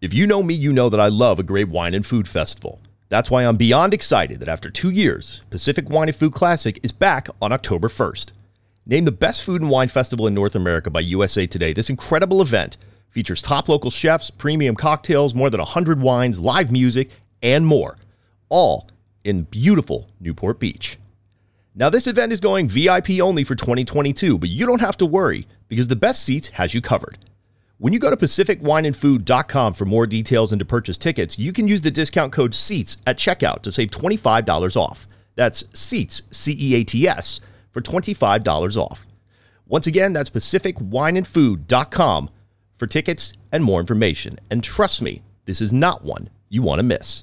If you know me, you know that I love a great wine and food festival. That's why I'm beyond excited that after two years, Pacific Wine and Food Classic is back on October 1st. Named the best food and wine festival in North America by USA Today, this incredible event features top local chefs, premium cocktails, more than 100 wines, live music, and more, all in beautiful Newport Beach. Now, this event is going VIP only for 2022, but you don't have to worry because the Best Ceats has you covered. When you go to pacificwineandfood.com for more details and to purchase tickets, you can use the discount code CEATS at checkout to save $25 off. That's CEATS, C E A T S, for $25 off. Once again, that's pacificwineandfood.com for tickets and more information. And trust me, this is not one you want to miss.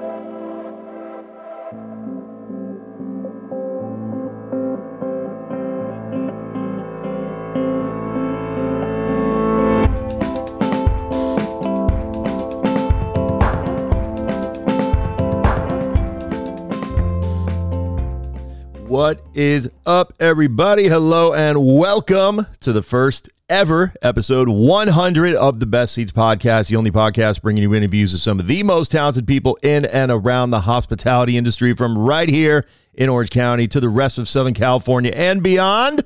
Is up, everybody? Hello and welcome to the first ever episode 100 of the Best Ceats podcast, the only podcast bringing you interviews with some of the most talented people in and around the hospitality industry from right here in Orange County to the rest of Southern California and beyond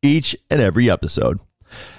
each and every episode.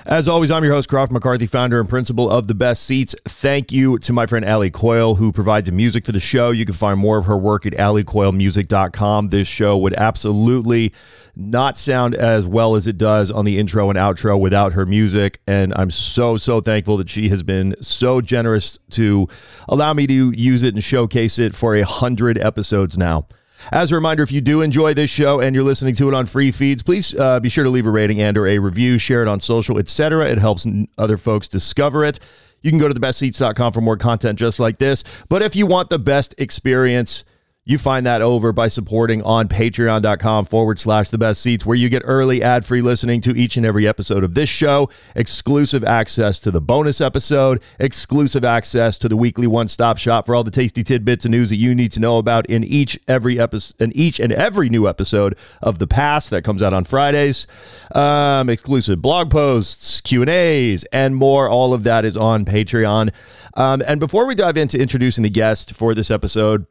As always, I'm your host, Croft McCarthy, founder and principal of The Best Ceats. Thank you to my friend Allie Coyle, who provides the music for the show. You can find more of her work at alliecoylemusic.com. This show would absolutely not sound as well as it does on the intro and outro without her music. And I'm so, so thankful that she has been so generous to allow me to use it and showcase it for a hundred episodes now. As a reminder, if you do enjoy this show and you're listening to it on free feeds, please uh, be sure to leave a rating and or a review, share it on social, etc. It helps other folks discover it. You can go to thebestceats.com for more content just like this. But if you want the best experience, you find that over by supporting on patreon.com forward slash the Best Ceats, where you get early ad free listening to each and every episode of this show, exclusive access to the bonus episode, exclusive access to the weekly one stop shop for all the tasty tidbits and news that you need to know about in each every episode in each and every new episode of the past that comes out on Fridays. Um, exclusive blog posts, Q and A's, and more. All of that is on Patreon. Um, and before we dive into introducing the guest for this episode,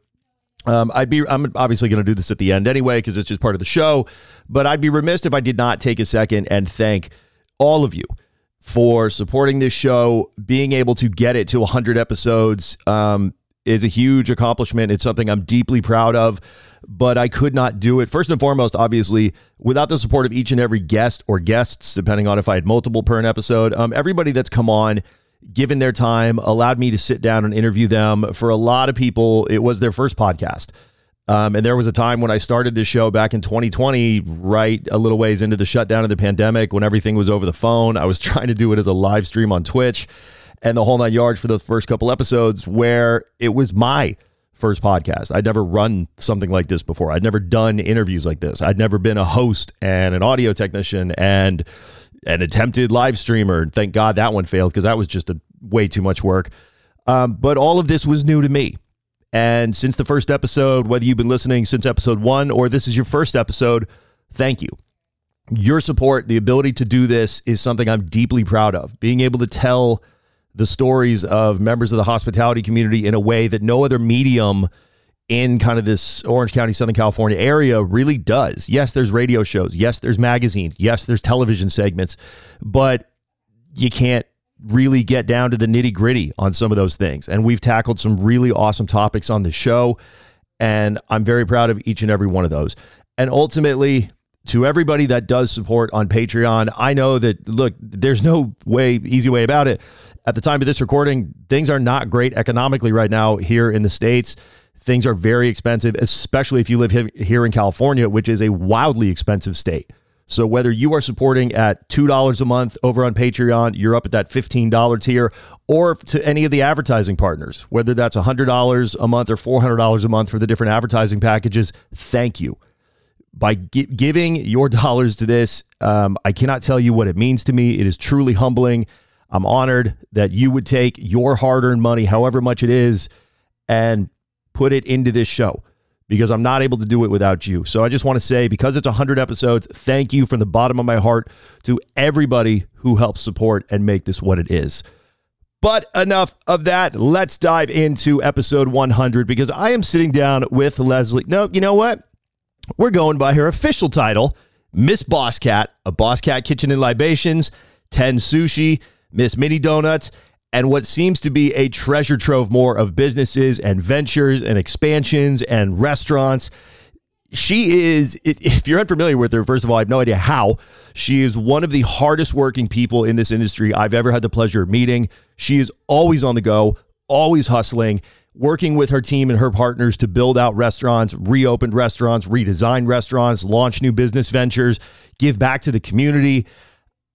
um, I'd be I'm obviously going to do this at the end anyway because it's just part of the show, but I'd be remiss if I did not take a second and thank all of you for supporting this show. Being able to get it to 100 episodes um, is a huge accomplishment. It's something I'm deeply proud of, but I could not do it. First and foremost, obviously, without the support of each and every guest or guests, depending on if I had multiple per an episode. Um, everybody that's come on given their time, allowed me to sit down and interview them. For a lot of people, it was their first podcast. Um, and there was a time when I started this show back in 2020, right a little ways into the shutdown of the pandemic, when everything was over the phone. I was trying to do it as a live stream on Twitch and the whole nine yards for those first couple episodes, where it was my first podcast. I'd never run something like this before. I'd never done interviews like this. I'd never been a host and an audio technician and an attempted live streamer. And Thank God that one failed because that was just a way too much work. Um, but all of this was new to me. And since the first episode, whether you've been listening since episode one or this is your first episode, thank you. Your support, the ability to do this is something I'm deeply proud of. Being able to tell the stories of members of the hospitality community in a way that no other medium in kind of this Orange County, Southern California area really does. Yes, there's radio shows. Yes, there's magazines. Yes, there's television segments, but you can't really get down to the nitty gritty on some of those things. And we've tackled some really awesome topics on the show. And I'm very proud of each and every one of those. And ultimately, to everybody that does support on Patreon, I know that, look, there's no way, easy way about it. At the time of this recording, things are not great economically right now here in the States. Things are very expensive, especially if you live here in California, which is a wildly expensive state. So whether you are supporting at $2 a month over on Patreon, you're up at that $15 tier, or to any of the advertising partners, whether that's $100 a month or $400 a month for the different advertising packages, thank you. By gi- giving your dollars to this, um, I cannot tell you what it means to me. It is truly humbling. I'm honored that you would take your hard earned money, however much it is, and put it into this show because I'm not able to do it without you. So I just want to say, because it's 100 episodes, thank you from the bottom of my heart to everybody who helps support and make this what it is. But enough of that. Let's dive into episode 100 because I am sitting down with Leslie. No, you know what? We're going by her official title, Miss Bosscat, a Bosscat Kitchen and Libations, 10 Sushi, Miss Mini Donuts, and what seems to be a treasure trove more of businesses and ventures and expansions and restaurants. She is, if you're unfamiliar with her, first of all, I have no idea how. She is one of the hardest working people in this industry I've ever had the pleasure of meeting. She is always on the go, always hustling, working with her team and her partners to build out restaurants, reopen restaurants, redesign restaurants, launch new business ventures, give back to the community.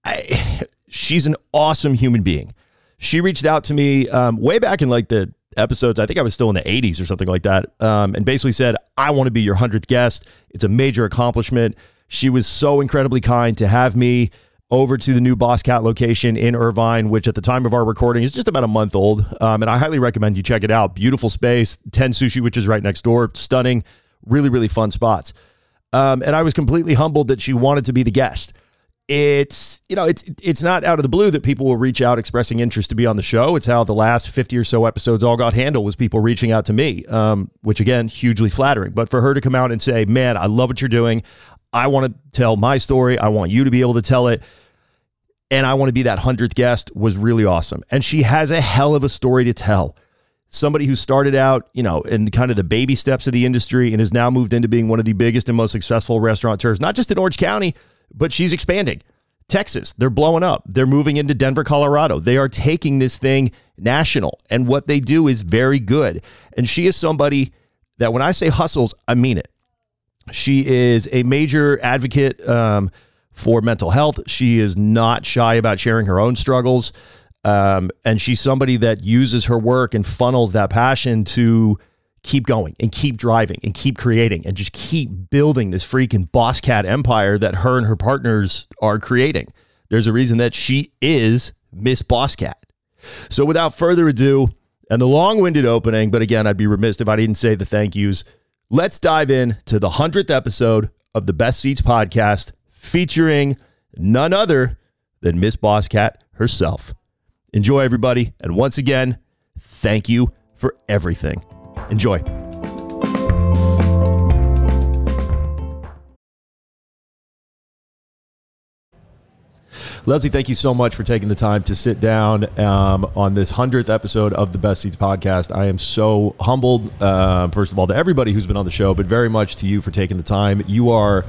I, she's an awesome human being she reached out to me um, way back in like the episodes. I think I was still in the 80s or something like that. Um, and basically said, I want to be your 100th guest. It's a major accomplishment. She was so incredibly kind to have me over to the new Bosscat location in Irvine, which at the time of our recording is just about a month old. Um, and I highly recommend you check it out. Beautiful space, 10 Sushi, which is right next door. Stunning, really, really fun spots. Um, and I was completely humbled that she wanted to be the guest it's you know it's it's not out of the blue that people will reach out expressing interest to be on the show. It's how the last fifty or so episodes all got handled was people reaching out to me, um, which again hugely flattering. But for her to come out and say, "Man, I love what you're doing. I want to tell my story. I want you to be able to tell it." And I want to be that hundredth guest was really awesome. And she has a hell of a story to tell somebody who started out, you know, in kind of the baby steps of the industry and has now moved into being one of the biggest and most successful restaurateurs, not just in Orange County, but she's expanding. Texas, they're blowing up. They're moving into Denver, Colorado. They are taking this thing national, and what they do is very good. And she is somebody that when I say hustles, I mean it. She is a major advocate um, for mental health. She is not shy about sharing her own struggles. Um, and she's somebody that uses her work and funnels that passion to keep going and keep driving and keep creating and just keep building this freaking Bosscat empire that her and her partners are creating. There's a reason that she is Miss Bosscat. So without further ado, and the long-winded opening, but again, I'd be remiss if I didn't say the thank yous. Let's dive in to the 100th episode of the Best Ceats podcast featuring none other than Miss Bosscat herself. Enjoy everybody, and once again, thank you for everything. Enjoy. Leslie, thank you so much for taking the time to sit down um, on this 100th episode of the Best Ceats podcast. I am so humbled, uh, first of all, to everybody who's been on the show, but very much to you for taking the time. You are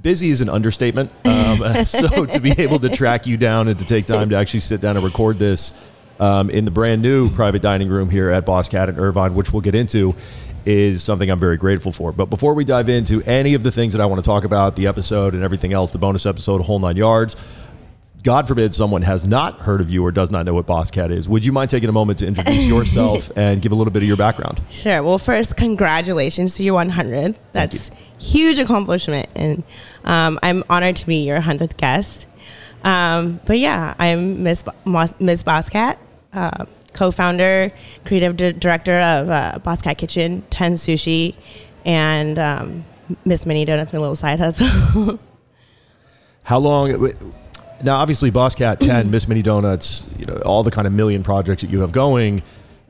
busy is an understatement. Um, so to be able to track you down and to take time to actually sit down and record this um, in the brand new private dining room here at Bosscat in Irvine, which we'll get into, is something I'm very grateful for. But before we dive into any of the things that I want to talk about, the episode and everything else, the bonus episode, a whole nine yards, God forbid someone has not heard of you or does not know what Bosscat is. Would you mind taking a moment to introduce yourself and give a little bit of your background? Sure. Well, first, congratulations to your 100. That's huge accomplishment, and um, I'm honored to be your 100th guest. Um, but yeah, I'm Miss Miss Bosscat uh, co-founder, creative di- director of uh, Bosscat Kitchen, Ten Sushi, and um, Miss Mini Donuts, my little side hustle. How long? Now, obviously, Bosscat, Ten, Miss Mini Donuts, you know, all the kind of million projects that you have going.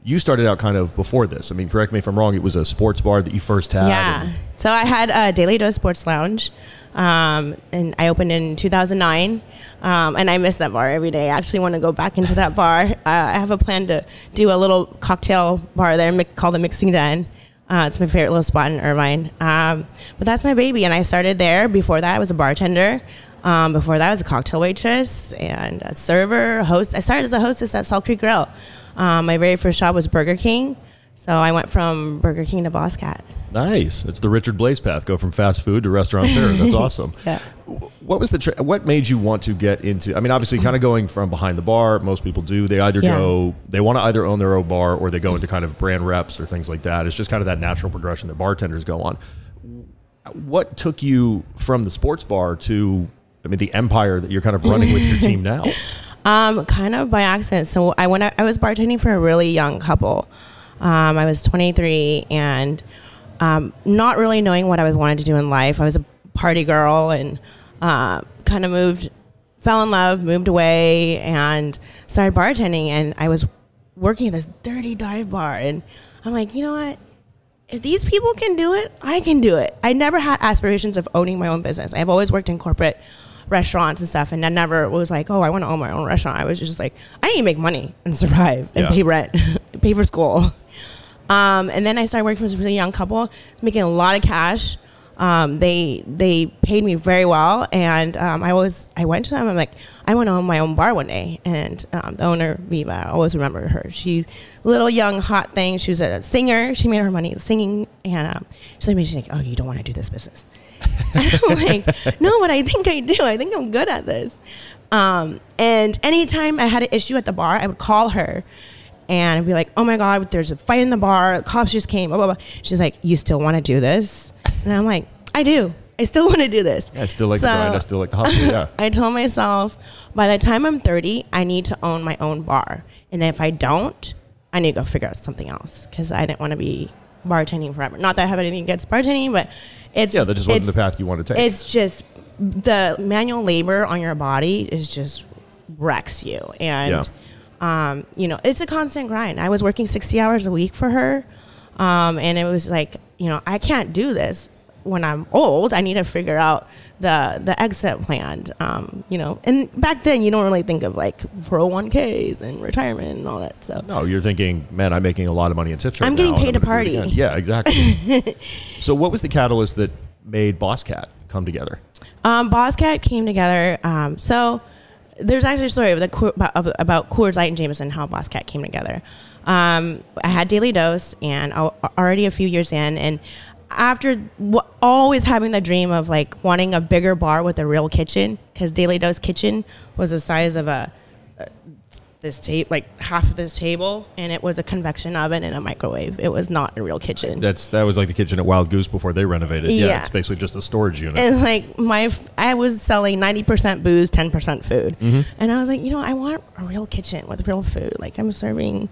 You started out kind of before this. I mean, correct me if I'm wrong. It was a sports bar that you first had. Yeah. and- So I had a Daily Dose Sports Lounge, um, and I opened in 2009. Um, and I miss that bar every day. I actually want to go back into that bar. Uh, I have a plan to do a little cocktail bar there mix, called the Mixing Den. Uh, it's my favorite little spot in Irvine. Um, but that's my baby, and I started there. Before that, I was a bartender. Um, before that, I was a cocktail waitress and a server, host. I started as a hostess at Salt Creek Grill. Um, my very first job was Burger King. So I went from Burger King to Bosscat. Nice. It's the Richard Blais path. Go from fast food to restaurant restaurateur. That's awesome. Yeah. What was the tra- what made you want to get into? I mean, obviously, kind of going from behind the bar. Most people do. They either Yeah. go, they want to either own their own bar, or they go into kind of brand reps or things like that. It's just kind of that natural progression that bartenders go on. What took you from the sports bar to, I mean, the empire that you're kind of running with your team now? Um, kind of by accident. So I went. I was bartending for a really young couple. Um, I was 23 and um, not really knowing what I was wanted to do in life. I was a party girl and uh, kind of moved, fell in love, moved away, and started bartending. And I was working at this dirty dive bar, and I'm like, you know what? if these people can do it, I can do it. I never had aspirations of owning my own business. I've always worked in corporate restaurants and stuff, and I never was like, oh, I want to own my own restaurant. I was just like, I need to make money and survive and Yeah. pay rent, pay for school. Um, and then I started working for this really young couple, making a lot of cash. Um, they they paid me very well, and um, I was I went to them. I'm like, I want to own my own bar one day. And um, the owner Viva, I always remember her. She little young hot thing. She was a singer. She made her money singing, and um, she's like, she's like, oh, you don't want to do this business. I'm like, no, but I think I do. I think I'm good at this. Um, and anytime I had an issue at the bar, I would call her and I'd be like, oh my God, there's a fight in the bar. The cops just came. Blah, blah, blah. She's like, you still want to do this? And I'm like, I do. I still want to do this. I still like the So- grind. I still like the hustle. Yeah. I told myself by the time I'm 30, I need to own my own bar. And if I don't, I need to go figure out something else because I didn't want to be bartending forever. Not that I have anything against bartending, but it's Yeah, that just wasn't the path you wanted to take. It's just the manual labor on your body is just wrecks you, and um, you know it's a constant grind. I was working sixty hours a week for her, um, and it was like you know I can't do this when I'm old. I need to figure out the the exit plan. Um, you know, and back then you don't really think of like 401ks and retirement and all that. So No, you're thinking, man, I'm making a lot of money in tips right I'm getting and paid to party." Yeah, exactly. so, what was the catalyst that made Bosscat come together? Um, Bosscat came together. Um, so there's actually a story the about Coors Light and Jameson, how Bosscat came together. Um, I had Daily Dose, and already a few years in, and after w- always having the dream of like wanting a bigger bar with a real kitchen, because Daily Dose kitchen was the size of a this tape like half of this table and it was a convection oven and a microwave. It was not a real kitchen. That's that was like the kitchen at Wild Goose before they renovated. Yeah, Yeah. it's basically just a storage unit. and like my f- i was selling 90% booze 10% food. Mm-hmm. And i was like you know i want a real kitchen with real food. Like i'm serving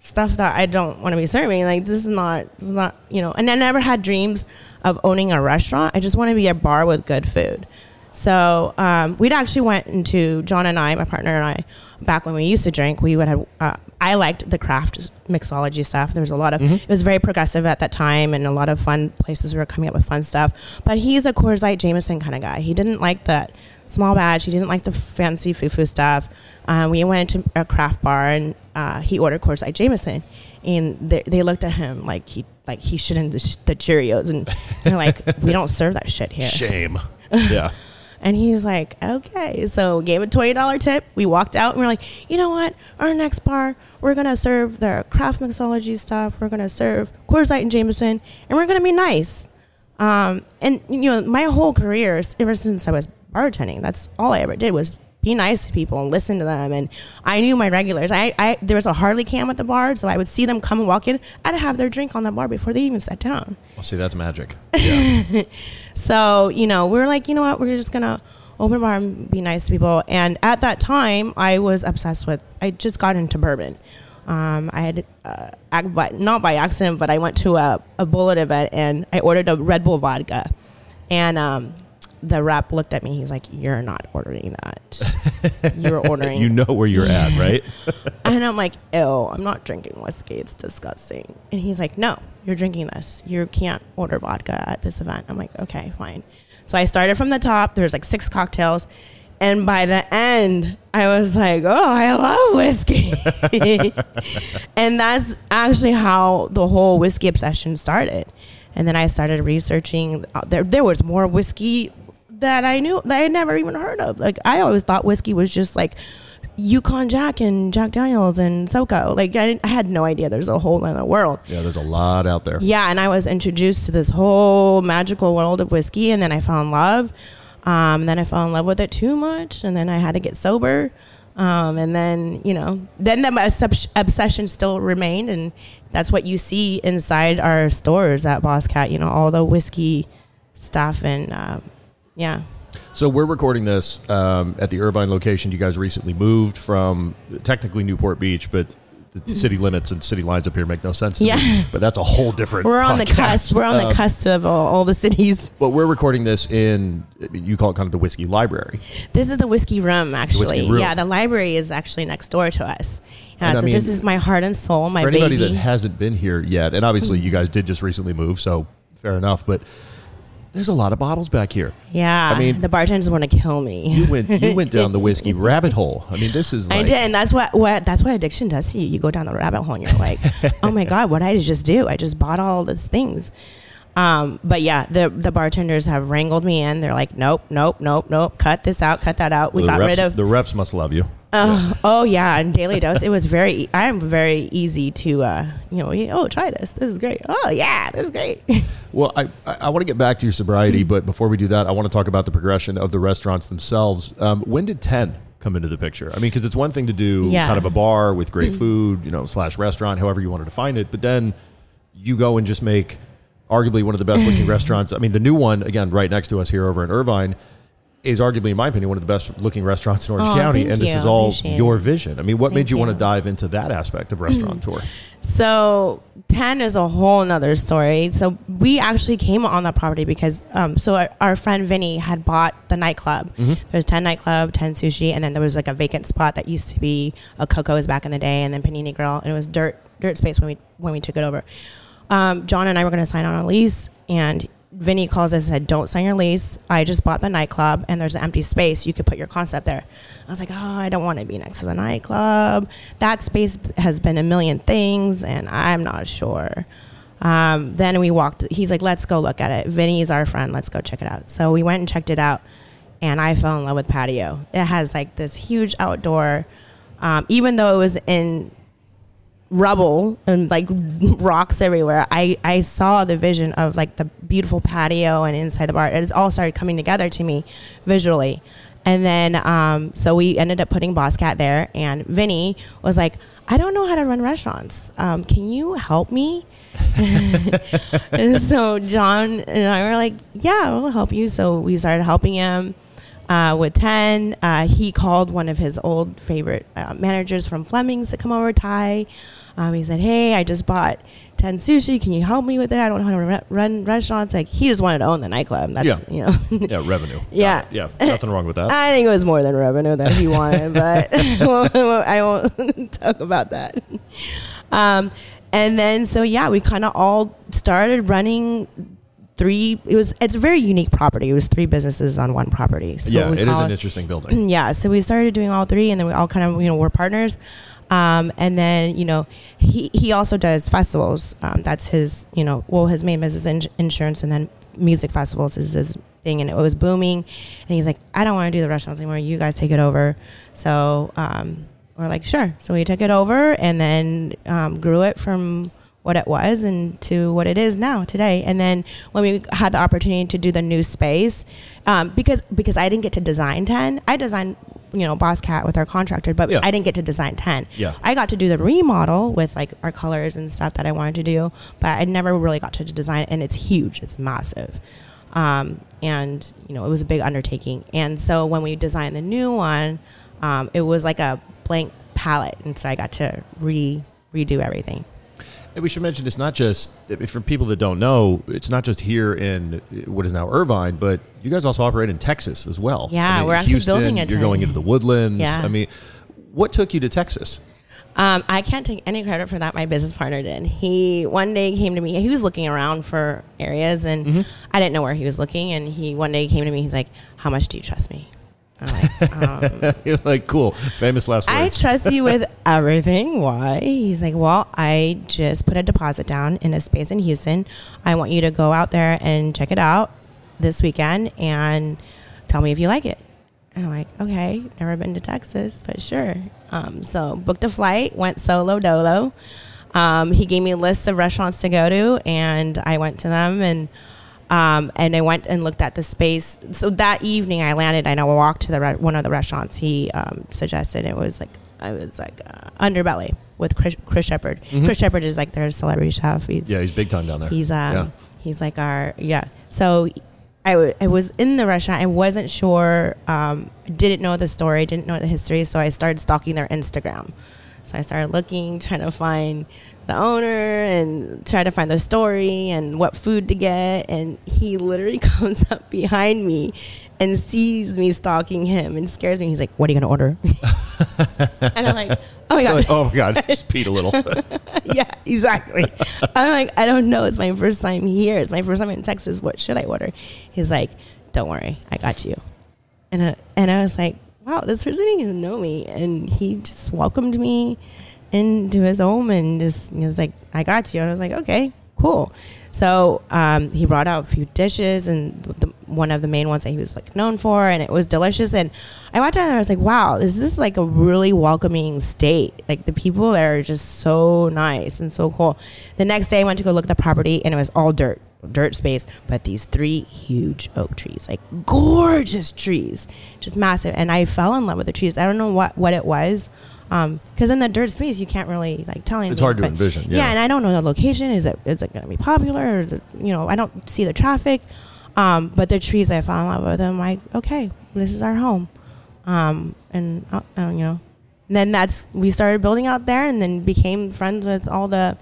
stuff that i don't want to be serving. Like this is not this is not you know and i never had dreams of owning a restaurant. I just want to be a bar with good food so um, we'd actually went into john and i my partner and i back when we used to drink we would have uh, i liked the craft mixology stuff. There was a lot of it was very progressive at that time and a lot of fun places were coming up with fun stuff. But he's a Coors Light Jameson kind of guy. He didn't like that small batch. He didn't like the fancy foo-foo stuff. Uh, we went into a craft bar and uh, he ordered Coors Light Jameson. And they, they looked at him like he like he shouldn't the, the Cheerios. And they're like we don't serve that shit here. Shame. yeah. And he's like, okay. So gave a twenty dollar tip. We walked out and we're like, you know what? Our next bar, we're gonna serve the craft mixology stuff. We're gonna serve Coors Light and Jameson, and we're gonna be nice. Um, and you know, my whole career, ever since I was bartending, that's all I ever did was be nice to people and listen to them. And I knew my regulars. I, I there was a Harley cam at the bar, so I would see them come and walk in. I'd have their drink on the bar before they even sat down. Well, see, that's magic. Yeah. So, you know, we were like, you know what, we're just gonna open a bar and be nice to people. And at that time, I was obsessed with. I just got into bourbon. Um, I had, uh, but not by accident, but I went to a, a Bulleit event and I ordered a Red Bull vodka, and um, the rep looked at me. He's like, "You're not ordering that. You're ordering." you know where you're at, right? And I'm like, ew, I'm not drinking whiskey. It's disgusting. And he's like, no, you're drinking this. You can't order vodka at this event. I'm like, okay, fine. So I started from the top. There's like six cocktails. And by the end, I was like, oh, I love whiskey. and that's actually how the whole whiskey obsession started. And then I started researching. uh, There, there was more whiskey that I knew that I had never even heard of. Like I always thought whiskey was just like Yukon Jack and Jack Daniels and SoCo. Like I, I had no idea there's a whole other world. Yeah, there's a lot out there. Yeah, and I was introduced to this whole magical world of whiskey, and then I fell in love. Um, then I fell in love with it too much, and then I had to get sober. Um, and then you know, then the obsession still remained, and that's what you see inside our stores at Bosscat. You know, all the whiskey stuff, and um, yeah. So we're recording this um, at the Irvine location. You guys recently moved from technically Newport Beach, but the city limits and city lines up here make no sense to Yeah. me. But that's a whole different. We're on the podcast. cusp. We're on the Um, cusp of all, all the cities. But we're recording this in you call it kind of the whiskey library. This is the whiskey room, actually. room. Yeah, the library is actually next door to us. Yeah, And I so mean, this is my heart and soul, my For anybody baby. that hasn't been here yet, and obviously you guys did just recently move, so fair enough. But there's a lot of bottles back here. yeah, I mean- the bartenders want to kill me. You went you went down the whiskey rabbit hole. I mean, this is like I did, and that's what, what that's what addiction does to you. You go down the rabbit hole, and you're like, "Oh my god, what did I just do? I just bought all these things." Um, but yeah, the the bartenders have wrangled me in. They're like, "Nope, nope, nope, nope. Cut this out. Cut that out." We the got reps, rid of. the reps must love you. Uh, oh yeah, and daily dose. It was very. I am very easy to, uh, you know. Oh, try this. This is great. Oh yeah, this is great. Well, I, I, want to get back to your sobriety, but before we do that, I want to talk about the progression of the restaurants themselves. Um, when did 10 come into the picture? I mean, because it's one thing to do Yeah. kind of a bar with great food, you know, slash restaurant, however you want to define it, but then you go and just make arguably one of the best looking restaurants. I mean, the new one, again, right next to us here over in Irvine, is arguably, in my opinion, one of the best looking restaurants in Orange Oh, County. And this you. is all Appreciate your vision. I mean, what made Thank you, want to dive into that aspect of restaurant tour? So ten is a whole nother story. So we actually came on that property because um, so our, our friend Vinny had bought the nightclub. There's ten nightclub, ten sushi, and then there was like a vacant spot that used to be a Coco's back in the day, and then Panini Grill, and it was dirt dirt space when we when we took it over. Um, John and I were going to sign on a lease, and Vinny calls us and said, "Don't sign your lease. I just bought the nightclub, and there's an empty space. You could put your concept there." I was like, "Oh, I don't want to be next to the nightclub. That space has been a million things, and I'm not sure." Um, then we walked. He's like, "Let's go look at it." Vinny's our friend. Let's go check it out. So we went and checked it out, and I fell in love with patio. It has like this huge outdoor. Um, even though it was in rubble and like rocks everywhere. I, I saw the vision of like the beautiful patio and inside the bar. It all started coming together to me visually. And then, um, so we ended up putting Bosscat there, and Vinny was like, I don't know how to run restaurants. Um, can you help me? and so John and I were like, yeah, we'll help you. So we started helping him uh, with 10. Uh, he called one of his old favorite uh, managers from Fleming's to come over, Ty. Um, he said, hey, I just bought 10 sushi. Can you help me with it? I don't know how to re- run restaurants. Like, he just wanted to own the nightclub. That's, Yeah. you know. Yeah, revenue. Yeah. Yeah, nothing wrong with that. I think it was more than revenue that he wanted, but I won't talk about that. Um, and then, so yeah, we kind of all started running three. It was it's a very unique property. It was three businesses on one property. So yeah, it is an interesting building. yeah so we started doing all three and then we all kind of you know were partners um, and then you know he, he also does festivals. Um, that's his you know well his main business is in- insurance and then music festivals is his thing. And it was booming. And he's like i don't want to do the restaurants anymore. You guys take it over. So um, we're like sure. So we took it over and then um, grew it from what it was and to what it is now today. And then when we had the opportunity to do the new space, um, because because I didn't get to design ten, I designed you know Bosscat with our contractor, but Yeah. I didn't get to design ten. Yeah. I got to do the remodel with like our colors and stuff that I wanted to do, but I never really got to design it. And it's huge, it's massive. Um, and you know it was a big undertaking. And so when we designed the new one, um, it was like a blank palette, and so I got to re redo everything. And we should mention it's not just for people that don't know, it's not just here in what is now Irvine, but you guys also operate in Texas as well. Yeah, we're actually Houston, building a You're going into the woodlands. Yeah. I mean, what took you to Texas? Um, I can't take any credit for that. My business partner did. He one day came to me. He was looking around for areas, and Mm-hmm. I didn't know where he was looking. And he one day came to me. He's like, "How much do you trust me?" I'm like, um, You're like, cool, famous last words. I trust you with everything. Why? He's like, well, I just put a deposit down in a space in Houston. I want you to go out there and check it out this weekend and tell me if you like it. And I'm like, okay, never been to Texas, but sure. Um, so booked a flight, went solo dolo. Um, he gave me a list of restaurants to go to, and I went to them and. Um, and I went and looked at the space. So that evening, I landed and I walked to the re- one of the restaurants he um, suggested. It was like I was like uh, Underbelly with Chris, Chris Shepard. Chris Shepard is like their celebrity chef. He's Yeah, he's big time down there. He's um Yeah. he's like our yeah. So I, w- I was in the restaurant. I wasn't sure. Um, didn't know the story. Didn't know the history. So I started stalking their Instagram. So I started looking, trying to find the owner and try to find the story and what food to get. And he literally comes up behind me and sees me stalking him and scares me. He's like, "What are you gonna order?" and I'm like, "Oh my god!" oh my god, just peed a little. yeah, exactly. I'm like, I don't know. It's my first time here. It's my first time in Texas. What should I order? He's like, Don't worry, I got you. And I, and I was like, Wow, this person didn't even know me, and he just welcomed me into his home and just he was like, I got you. And I was like, Okay, cool. So um, he brought out a few dishes, and the, one of the main ones that he was like known for, and it was delicious. And I watched it, and I was like, "Wow, this is like a really welcoming state. Like the people there are just so nice and so cool." The next day, I went to go look at the property, and it was all dirt, dirt space, but these three huge oak trees, like gorgeous trees, just massive. And I fell in love with the trees. I don't know what what it was. Because in the dirt space, you can't really like tell anything. It's hard to envision, yeah. and I don't know the location. Is it is it going to be popular? Or is it, you know, I don't see the traffic. Um, but the trees, I fell in love with them. Like, okay, this is our home. Um, and uh, uh, you know, and then that's we started building out there, and then became friends with all the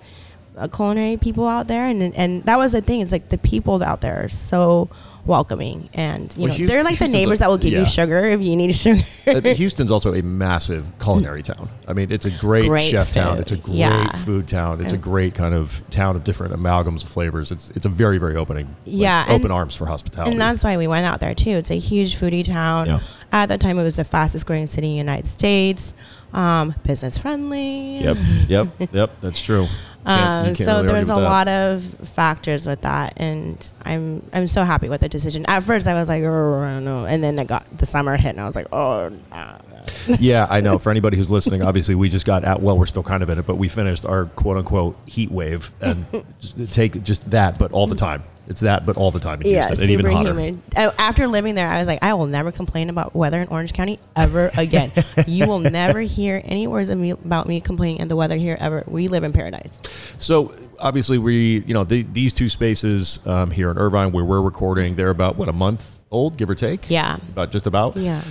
uh, culinary people out there, and and that was the thing. It's like the people out there are so welcoming, and you Well, know, Houston- they're like the neighbors a- that will give yeah. you sugar if you need sugar. Uh, Houston's also a massive culinary town. I mean, it's a great, Great chef town. It's a great Yeah. food town. It's a great kind of town of different amalgams of flavors. It's it's a very very opening. like, Yeah, and- open arms for hospitality. And that's why we went out there too. It's a huge foodie town. Yeah. At the time, it was the fastest growing city in the United States. Um, business friendly. Yep, yep, yep. That's true. Uh, so really there was a that. lot of factors with that, and I'm I'm so happy with the decision. At first, I was like, oh, I don't know, and then it got the summer hit, and I was like, oh, nah. yeah, I know. For anybody who's listening, obviously we just got out. Well, we're still kind of in it, but we finished our quote unquote heat wave and just take just that, but all the time. It's that, but all the time in yeah, Houston, and even hotter. humid. After living there, I was like, I will never complain about weather in Orange County ever again. you will never hear any words of me about me complaining of the weather here ever. We live in paradise. So obviously, we you know the, these two spaces um, here in Irvine where we're recording, they're about what a month old, give or take. Yeah. about just about. Yeah.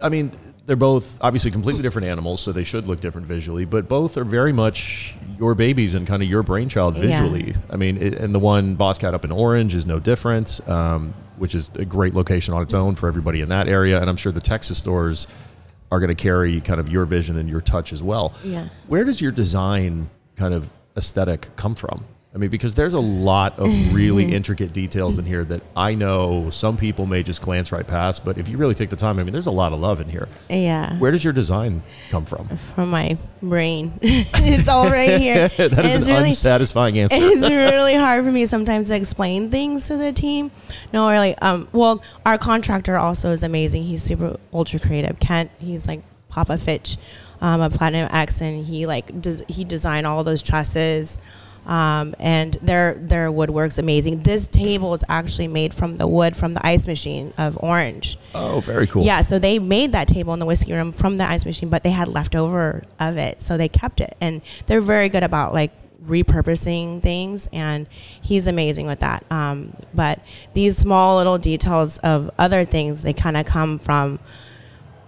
I mean, they're both obviously completely different animals, so they should look different visually, but both are very much your babies and kind of your brainchild Yeah. visually. I mean, it, and the one Bosscat up in Orange is no different, um, which is a great location on its own for everybody in that area. And I'm sure the Texas stores are going to carry kind of your vision and your touch as well. Yeah. Where does your design kind of aesthetic come from? I mean, because there's a lot of really intricate details in here that I know some people may just glance right past, but if you really take the time, I mean, there's a lot of love in here. Yeah. Where does your design come from? From my brain. it's all right here. that is an really, unsatisfying answer. it's really hard for me sometimes to explain things to the team. No, really. Um, well, our contractor also is amazing. He's super ultra creative. Kent, he's like Papa Fitch, um, a Platinum X, and he like does he designed all those trusses. Um, and their their woodwork's amazing. This table is actually made from the wood from the ice machine of Orange. Oh, very cool. Yeah, so they made that table in the whiskey room from the ice machine, but they had leftover of it, so they kept it. And they're very good about like repurposing things, and he's amazing with that. Um, but these small little details of other things, they kind of come from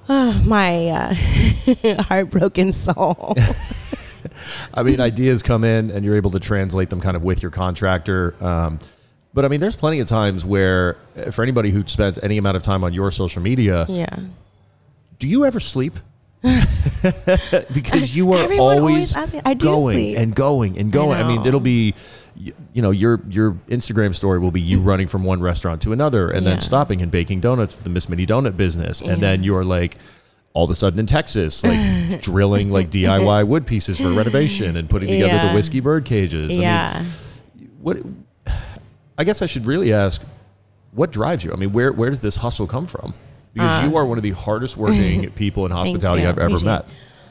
uh, my uh, heartbroken soul. I mean, ideas come in and you're able to translate them kind of with your contractor. Um, but I mean, there's plenty of times where, uh, for anybody who spends any amount of time on your social media, yeah. do you ever sleep? because you are Everyone always, always me. I do going sleep. and going and going. I, mean, it'll be, you know, your your Instagram story will be you running from one restaurant to another, and then stopping and baking donuts for the Miss Mini Donut business, and then you're like. All of a sudden in Texas, like drilling like DIY wood pieces for renovation and putting together the whiskey bird cages. I mean, yeah. what I guess I should really ask, what drives you? I mean, where where does this hustle come from? because you are one of the hardest working people in hospitality. I've ever met.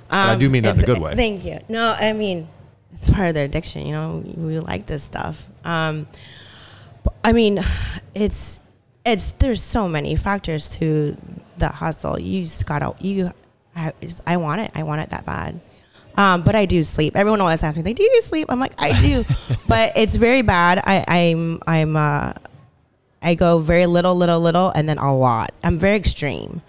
and I do mean that in a good way. Thank you. No, I mean, it's part of the addiction. You know, we like this stuff. Um, I mean, it's it's there's so many factors to the hustle. You just gotta you. I, just- I want it. I want it that bad. Um, but I do sleep. Everyone always asks me, like, "Do you sleep?" I'm like, "I do," but it's very bad. I, I'm I'm uh, I go very little, little, little, and then a lot. I'm very extreme.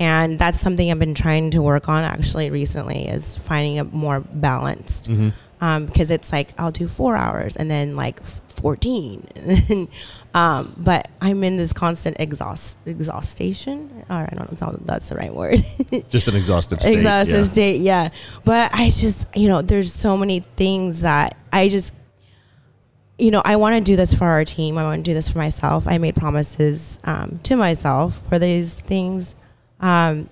And that's something I've been trying to work on actually recently is finding a more balanced. Mm-hmm. Um, because it's like I'll do four hours and then like 14. um, but I'm in this constant exhaust exhaustation. Or I don't know if that's the right word. Just an exhausted state. exhausted yeah. state yeah but i just you know there's so many things that i just you know i want to do this for our team i want to do this for myself i made promises um, to myself for these things um,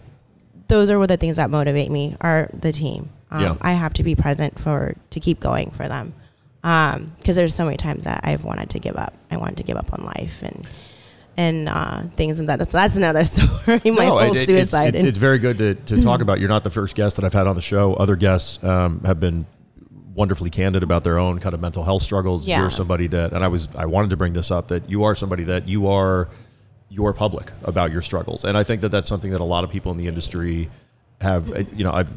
those are what the things that motivate me are the team um, Yeah. i have to be present for to keep going for them because there's so many times that i've wanted to give up i wanted to give up on life and and uh, things and that that's, that's another story my No, whole it- suicide It's, it- it's very good to, to talk about. You're not the first guest that I've had on the show. Other guests um, have been wonderfully candid about their own kind of mental health struggles. Yeah. You're somebody that, and I was, I wanted to bring this up that you are somebody that you are, you are public about your struggles, and I think that that's something that a lot of people in the industry have. uh, You know, I've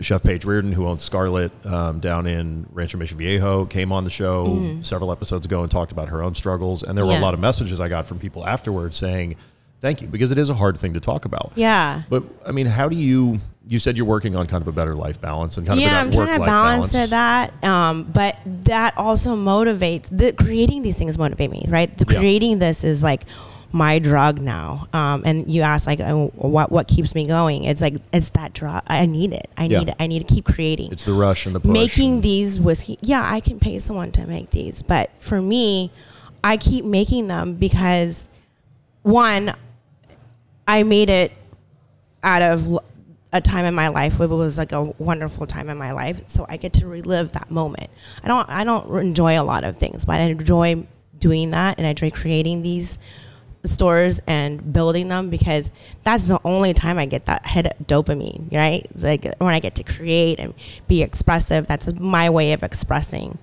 Chef Paige Reardon, who owns Scarlet um, down in Rancho Mission Viejo, came on the show several episodes ago and talked about her own struggles, and there were a Mm-hmm. Lot of messages I got from people afterwards saying. Thank you, because it is a hard thing to talk about. yeah But I mean, how do you? You said you're working on kind of a better life balance and kind of yeah, of I'm trying to balance balance. to that. Um, but that also motivates. The creating these things motivate me, right? The Yeah. creating this is like my drug now. Um, and you ask like, oh, what what keeps me going? It's like it's that drug. I need it. I Yeah. need it. I need to keep creating. It's the rush and the push. making these whiskey. Yeah, I can pay someone to make these, but for me, I keep making them because one, I made it out of a time in my life. Where it was like a wonderful time in my life, so I get to relive that moment. I don't. I don't enjoy a lot of things, but I enjoy doing that, and I enjoy creating these stores and building them because that's the only time I get that hit of dopamine, right? It's like when I get to create and be expressive, that's my way of expressing.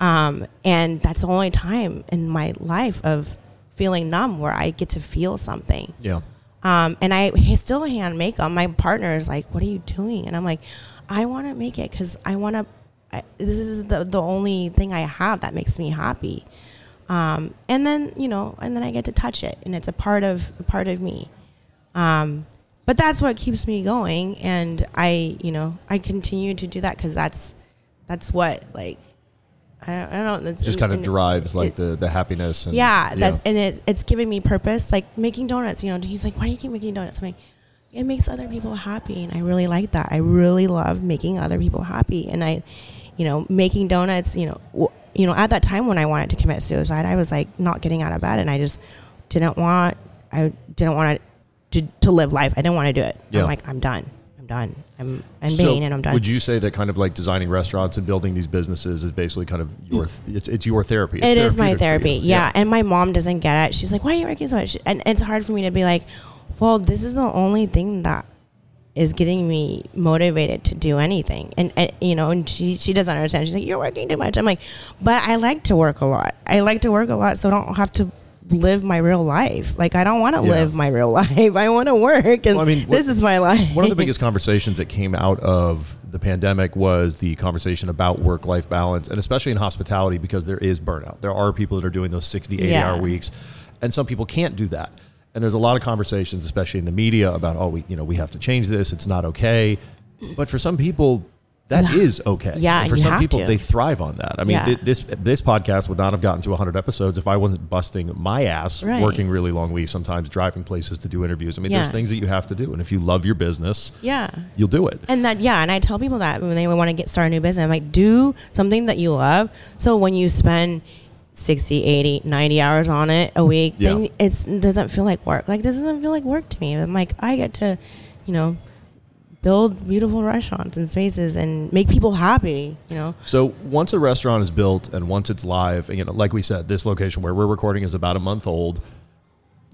Um, and that's the only time in my life of feeling numb where I get to feel something. yeah, Um, and I still hand make them. My partner is like, "What are you doing?" And I'm like, "I want to make it because I want to. This is the the only thing I have that makes me happy." Um, and then you know, and then I get to touch it, and it's a part of a part of me. Um, but that's what keeps me going, and I, you know, I continue to do that because that's that's what like I don't, I don't just kind of drives like it- the the happiness. And, yeah, that and it, it's giving me purpose. Like making donuts, you know. He's like, "Why do you keep making donuts?" I'm like, "It makes other people happy," and I really like that. I really love making other people happy, and I, you know, making donuts. You know, w- you know, at that time when I wanted to commit suicide, I was like not getting out of bed, and I just didn't want. I didn't want to to live life. I didn't want to do it. Yeah. I'm like, I'm done. I'm done. I'm I'm So vain, and I'm done. Would you say that kind of like designing restaurants and building these businesses is basically kind of your th- it's it's your therapy? It's It is my therapy. you. Yeah. And my mom doesn't get it. She's like, why are you working so much? And it's hard for me to be like, well, this is the only thing that is getting me motivated to do anything. And, and you know, and she, she doesn't understand. She's like, you're working too much. I'm like, but I like to work a lot. I like to work a lot so I don't have to live my real life. Like, I don't want to Yeah. live my real life. I want to work. And Well, I mean, what- this is my life. One of the biggest conversations that came out of the pandemic was the conversation about work life balance, and especially in hospitality, because there is burnout. There are people that are doing those 60, 80 Yeah. hour weeks, and some people can't do that. And there's a lot of conversations, especially in the media, about, oh, we, you know, we have to change this. It's not okay. But for some people, that is okay. Yeah, And for some people, to. they thrive on that. I mean, Yeah. thi- this this podcast would not have gotten to 100 episodes if I wasn't busting my ass Right. working really long weeks, sometimes driving places to do interviews. I mean, Yeah. there's things that you have to do, and if you love your business, yeah. you'll do it. And that, yeah, and I tell people that when they want to get start a new business, I'm like, do something that you love. So when you spend 60, 80, 90 hours on it a week, Yeah. then it's, it doesn't feel like work. Like, this doesn't feel like work to me. I'm like, I get to, you know, build beautiful restaurants and spaces and make people happy, you know? So once a restaurant is built and once it's live, and, you know, like we said, this location where we're recording is about a month old.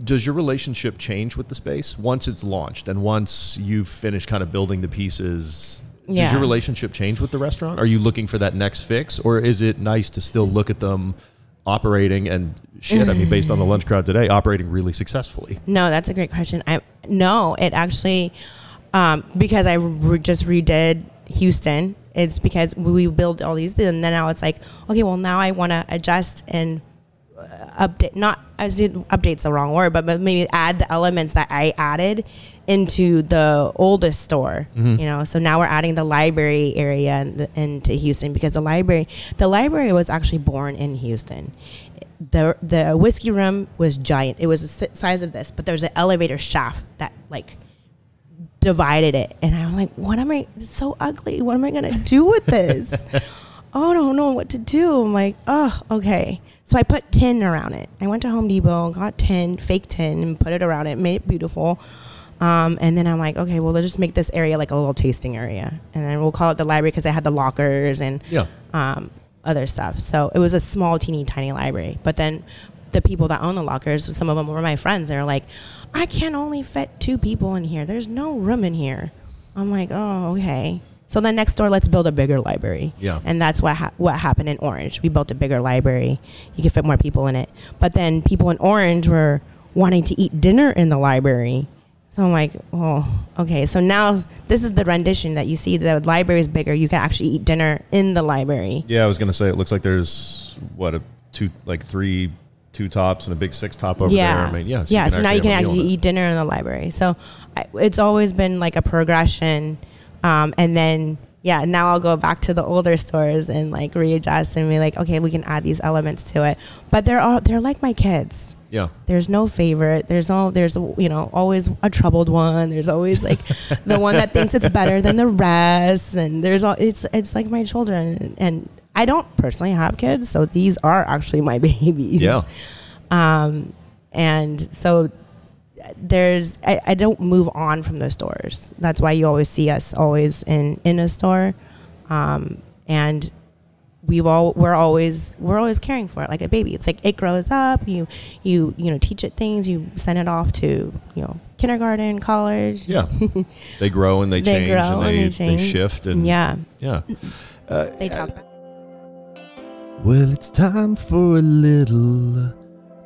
Does your relationship change with the space once it's launched and once you've finished kind of building the pieces? yeah. Does your relationship change with the restaurant? Are you looking for that next fix, or is it nice to still look at them operating and shit? I mean, based on the lunch crowd today, operating really successfully. No, that's a great question. I no, it actually um, because I re- just redid Houston. It's because we build all these, and then now it's like, okay, well now I want to adjust and uh, update. Not as it updates the wrong word, but, but maybe add the elements that I added into the oldest store. Mm-hmm. You know, so now we're adding the library area in the, into Houston because the library, the library was actually born in Houston the the whiskey room was giant. It was the size of this, but there's an elevator shaft that like divided it, and I'm like, what am I? It's so ugly. What am I gonna do with this? oh, I don't know what to do. I'm like, oh, okay. So I put tin around it. I went to Home Depot, got tin, fake tin, and put it around it, made it beautiful. Um, and then I'm like, okay, well, let's just make this area like a little tasting area, and then we'll call it the library because it had the lockers and Yeah. um, other stuff. So it was a small, teeny, tiny library. But then the people that own the lockers, some of them were my friends. They're like, I can only fit two people in here. There's no room in here. I'm like, oh, okay. So then next door, let's build a bigger library. Yeah. And that's what ha- what happened in Orange. We built a bigger library. You could fit more people in it. But then people in Orange were wanting to eat dinner in the library. So I'm like, oh, okay. So now this is the rendition that you see. The library is bigger. You can actually eat dinner in the library. Yeah, I was gonna say it looks like there's what a two like three two tops and a big six top over yeah. there. I mean, yeah, yeah. So now you can have a meal actually eat dinner in the library. So I, it's always been like a progression, um, and then yeah, now I'll go back to the older stores and like readjust and be like, okay, we can add these elements to it. But they're all they're like my kids. Yeah, There's no favorite. There's all there's you know always a troubled one. There's always like the one that thinks it's better than the rest, and there's all it's it's like my children. And I don't personally have kids, so these are actually my babies. yeah, Um, and so there's I, I don't move on from those stores. That's why you always see us always in in a store, um, and we've all we're always we're always caring for it like a baby. It's like it grows up. You you you know teach it things. You send it off to you know kindergarten, college. yeah. they grow and they, They change grow and and they, they they, shift and yeah, yeah. Uh, they uh, talk. About Well, it's time for a little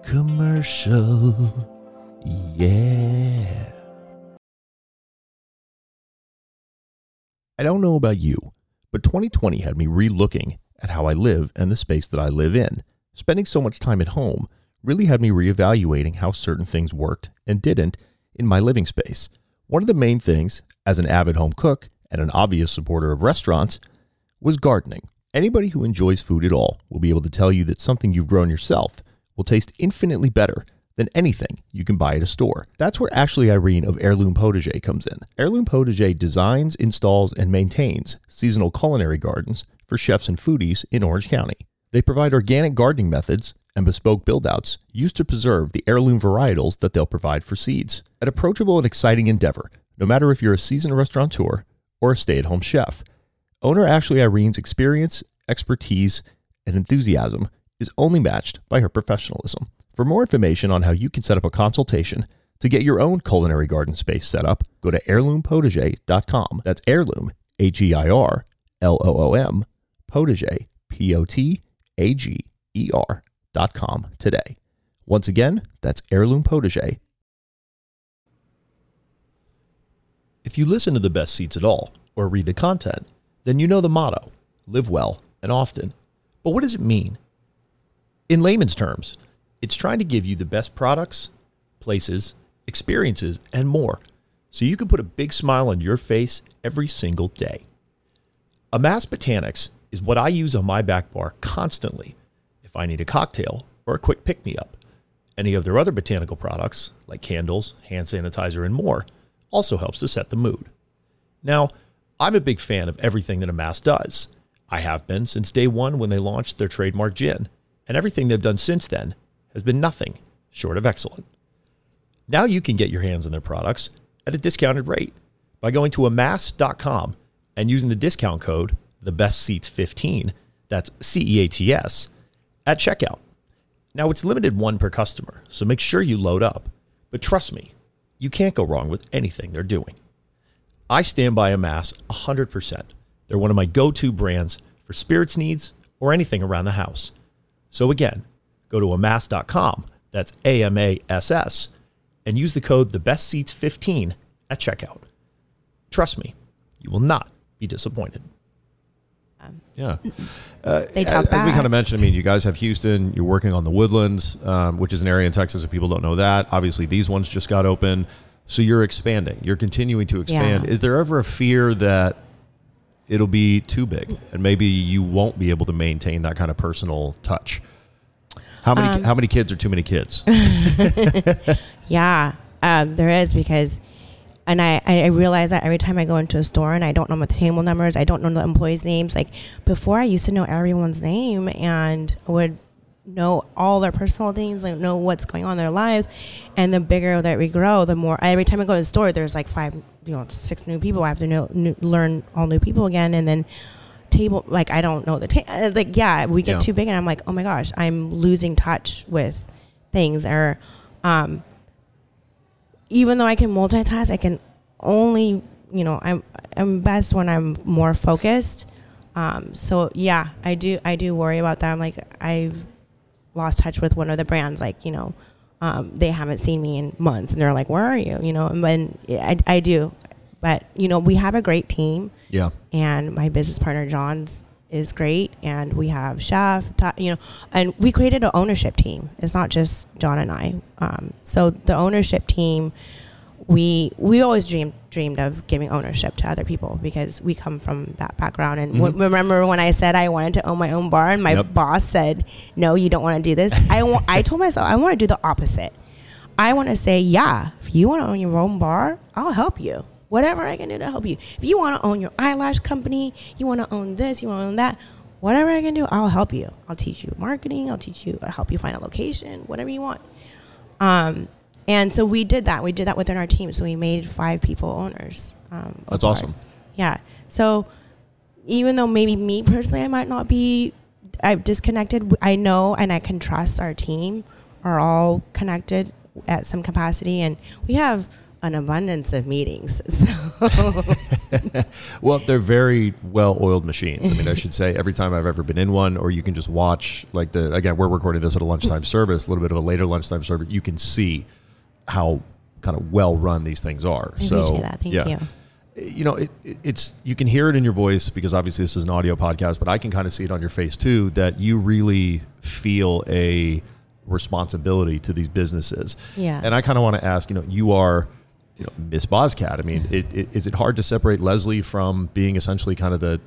commercial. Yeah. I don't know about you, but 2020 had me re-looking at how I live and the space that I live in. Spending so much time at home really had me reevaluating how certain things worked and didn't in my living space. One of the main things, as an avid home cook and an obvious supporter of restaurants, was gardening. Anybody who enjoys food at all will be able to tell you that something you've grown yourself will taste infinitely better than anything you can buy at a store. That's where Ashley Irene of Heirloom Potager comes in. Heirloom Potager designs, installs, and maintains seasonal culinary gardens for chefs and foodies in Orange County. They provide organic gardening methods and bespoke build-outs used to preserve the heirloom varietals that they'll provide for seeds. An approachable and exciting endeavor, no matter if you're a seasoned restaurateur or a stay-at-home chef. Owner Ashley Irene's experience, expertise, and enthusiasm is only matched by her professionalism. For more information on how you can set up a consultation to get your own culinary garden space set up, go to heirloompotager.com. That's heirloom, H E I R L O O M, potager, P O T A G E R dot com today. Once again, that's heirloom potager. If you listen to the Best Ceats at all or read the content, then you know the motto live well and often. But what does it mean? In layman's terms, it's trying to give you the best products, places, experiences, and more so you can put a big smile on your face every single day. Amass Botanics is what I use on my back bar constantly if I need a cocktail or a quick pick me up. Any of their other botanical products, like candles, hand sanitizer, and more, also helps to set the mood. Now, I'm a big fan of everything that Amass does. I have been since day one when they launched their trademark gin, and everything they've done since then has been nothing short of excellent. Now you can get your hands on their products at a discounted rate by going to amass.com and using the discount code the Best Ceats 15 that's C E A T S at checkout. Now it's limited one per customer, so make sure you load up. But trust me, you can't go wrong with anything they're doing. I stand by Amass 100%. They're one of my go to brands for spirits needs or anything around the house. So again, go to amass.com, that's A M A S S, and use the code the Best Ceats 15 at checkout. Trust me, you will not be disappointed. Yeah. Uh, They as, talk as we kind of mentioned, I mean, you guys have Houston, you're working on the Woodlands, um, which is an area in Texas if people don't know that. Obviously, these ones just got open. So you're expanding, you're continuing to expand. Yeah. Is there ever a fear that it'll be too big and maybe you won't be able to maintain that kind of personal touch? How many Um, how many kids are too many kids? Yeah, um, there is because, and I, I realize that every time I go into a store and I don't know my table numbers, I don't know the employees' names. Like before, I used to know everyone's name and would know all their personal things, like know what's going on in their lives. And the bigger that we grow, the more. Every time I go to the store, there's like five, you know, six new people. I have to know, new, learn all new people again, and then table like I don't know the table. like yeah we get Yeah. too big and I'm like oh my gosh I'm losing touch with things or um even though I can multitask I can only you know I'm I'm best when I'm more focused. Um so yeah I do I do worry about that. I'm like I've lost touch with one of the brands like you know um, they haven't seen me in months and they're like where are you? You know and then I, I do. But you know we have a great team. Yeah. and my business partner John's is great and we have chef you know and we created an ownership team. It's not just John and I. Um, so the ownership team we we always dreamed dreamed of giving ownership to other people because we come from that background. And w- remember when I said I wanted to own my own bar and my Yep. boss said no you don't want to do this. I want I told myself I want to do the opposite. I want to say, yeah, if you want to own your own bar, I'll help you. Whatever I can do to help you. If you want to own your eyelash company, you want to own this, you want to own that, whatever I can do, I'll help you. I'll teach you marketing. I'll teach you, I'll help you find a location, whatever you want. Um, and so we did that. We did that within our team. So we made five people owners. Um, That's awesome. Yeah. So even though maybe me personally, I might not be, I've disconnected. I know and I can trust our team are all connected at some capacity, and we have an abundance of meetings. So Well, they're very well-oiled machines. I mean, I should say every time I've ever been in one, or you can just watch like the again, we're recording this at a lunchtime service, a little bit of a later lunchtime service. You can see how kind of well run these things are. I so, appreciate that. Thank yeah. you. You know, it, it- it's you can hear it in your voice because obviously this is an audio podcast, but I can kind of see it on your face too that you really feel a responsibility to these businesses. Yeah. And I kind of want to ask, you know, you are, you know, Miss Bosscat. I mean, it, it, is it hard to separate Leslie from being essentially kind of the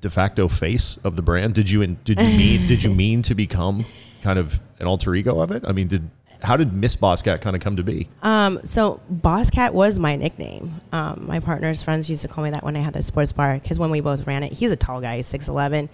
de facto face of the brand? Did you did you mean did you mean to become kind of an alter ego of it? I mean, did how did Miss Bosscat kind of come to be? Um, so Bosscat was my nickname. Um, my partner's friends used to call me that when I had the sports bar because when we both ran it, he's a tall guy, six eleven.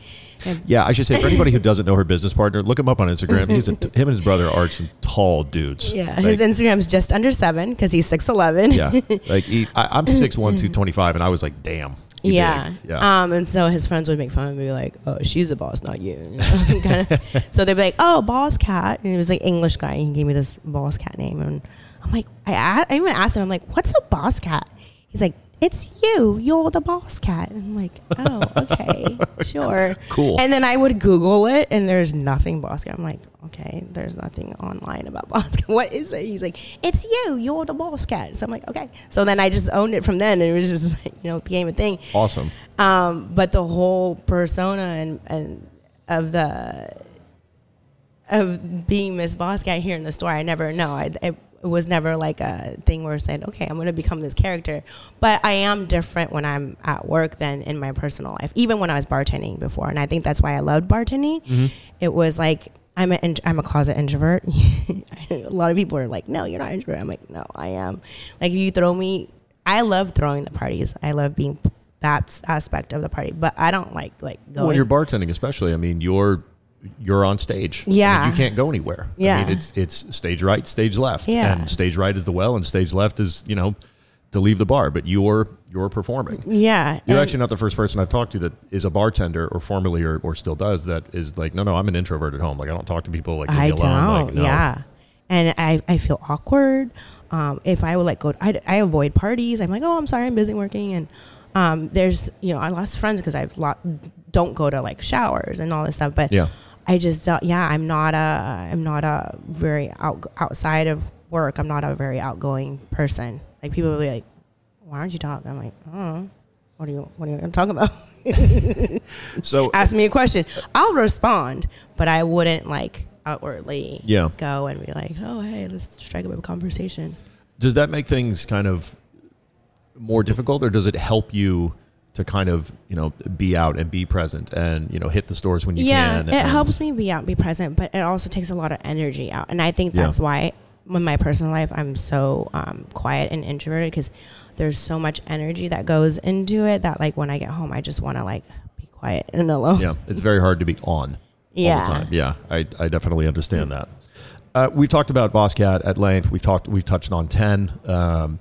Yeah, I should say for anybody who doesn't know her business partner, look him up on Instagram. He's a, him and his brother are some tall dudes. Yeah, Like, his Instagram's just under seven because he's six eleven. yeah, like he, I, I'm six one two twenty five, and I was like, damn. Yeah. yeah. Um, and so his friends would make fun of me, like, "Oh, she's a boss, not you." you know, kinda. So they'd be like, "Oh, boss cat," and he was like English guy. And he gave me this boss cat name, and I'm like, I, I even asked him, I'm like, "What's a boss cat?" He's like, "It's you. You're the boss cat." And I'm like, "Oh, okay, sure, Cool. And then I would Google it, and there's nothing boss cat. I'm like, "Okay, there's nothing online about boss cat. What is it?" He's like, "It's you. You're the boss cat." So I'm like, "Okay." So then I just owned it from then, and it was just like, you know became a thing. awesome. Um, but the whole persona and, and of the of being Miss Bosscat here in the store, I never know. I, it, it was never like a thing where I said, okay, I'm going to become this character. But I am different when I'm at work than in my personal life, even when I was bartending before. And I think that's why I loved bartending. Mm-hmm. It was like, I'm a, I'm a closet introvert. a lot of people are like, no, you're not introvert. I'm like, no, I am. Like, if you throw me, I love throwing the parties. I love being that aspect of the party, but I don't like, like, going. When you're bartending, especially, I mean, you're you're on stage. I mean, Yeah. you can't go anywhere. I Yeah. mean, it's it's stage right, stage left. Yeah. And stage right is the well, and stage left is you know to leave the bar. But you're you're performing. yeah. You're actually not the first person I've talked to that is a bartender or formerly or, or still does that is like, no, no, I'm an introvert at home. Like I don't talk to people. Like I don't. Like, no. Yeah. and I, I feel awkward. Um, if I would like go, I, I avoid parties. I'm like, oh, I'm sorry, I'm busy working. And um, there's, you know, I lost friends because I've lot don't go to like showers and all this stuff. But Yeah. I just, don't, yeah, I'm not a, I'm not a very out, outside of work. I'm not a very outgoing person. Like people will be like, why aren't you talking? I'm like, oh, what are you, what are you going to talk about? So Ask me a question. I'll respond, but I wouldn't like outwardly Yeah. go and be like, oh, hey, let's strike up a conversation. does that make things kind of more difficult, or does it help you to kind of you know be out and be present and you know hit the stores when you yeah, can? it helps me be out and be present, but it also takes a lot of energy out. And I think Yeah. that's why in my personal life, I'm so um, quiet and introverted because there's so much energy that goes into it that like when I get home, I just want to like be quiet and alone. Yeah, it's very hard to be on Yeah. all the time. Yeah, I, I definitely understand that. Uh, we've talked about Bosscat at length. We've talked. We've touched on ten. Um,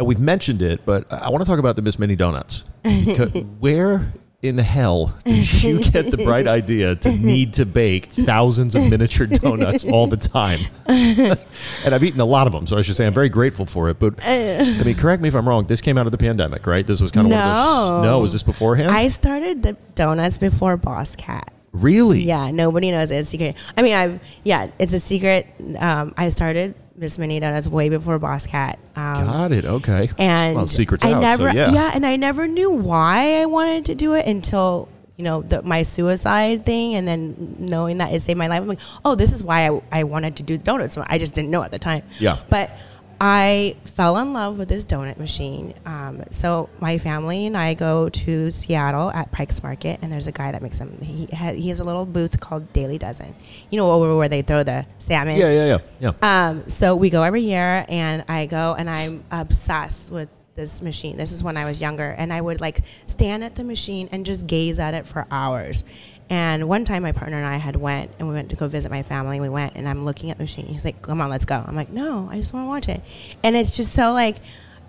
we've mentioned it, but I want to talk about the Miss Mini Donuts. Where in the hell did you get the bright idea to need to bake thousands of miniature donuts all the time? and I've eaten a lot of them, so I should say I'm very grateful for it. But I mean, correct me if I'm wrong. This came out of the pandemic, right? This was kind of one of those. No. No, was this beforehand? I started the donuts before Bosscat. really? Yeah, nobody knows it's a secret. I mean, I've yeah, it's a secret. Um, I started Miss Mini Donuts way before Bosscat. Um, Got it. Okay. and well, secrets I out. never, so yeah. and I never knew why I wanted to do it until you know the, my suicide thing, and then knowing that it saved my life. I'm like, oh, this is why I, I wanted to do donuts. I just didn't know at the time. Yeah. but. I fell in love with this donut machine. Um, so my family and I go to Seattle at Pike's Market, and there's a guy that makes them. He ha- he has a little booth called Daily Dozen. You know over where they throw the salmon. Yeah, yeah, yeah, yeah. Um, so we go every year, and I go, and I'm obsessed with this machine. This is when I was younger, and I would like stand at the machine and just gaze at it for hours. And one time, my partner and I had went, and we went to go visit my family. We went, and I'm looking at the machine. He's like, "Come on, let's go." I'm like, "No, I just want to watch it," and it's just so like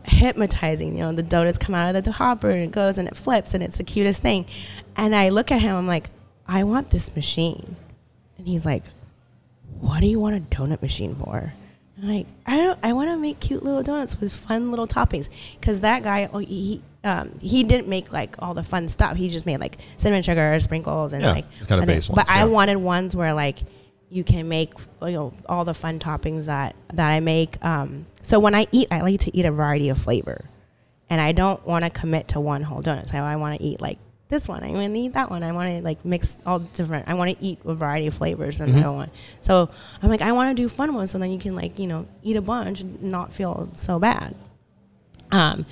hypnotizing. You know, the donuts come out of the hopper, and it goes, and it flips, and it's the cutest thing. And I look at him, I'm like, "I want this machine," and he's like, what do you want a donut machine for? Like, I don't. I want to make cute little donuts with fun little toppings. Because that guy, oh, he um, he didn't make like all the fun stuff. He just made like cinnamon sugar, sprinkles, and Yeah, like I think- base But ones, I wanted ones where like you can make you know all the fun toppings that that I make. Um, so when I eat, I like to eat a variety of flavor, and I don't want to commit to one whole donut. So I want to eat like this one. I want to eat that one. I want to like mix all different. I want to eat a variety of flavors, and I don't want. So I'm like, I want to do fun ones, so then you can like you know eat a bunch and not feel so bad. Um,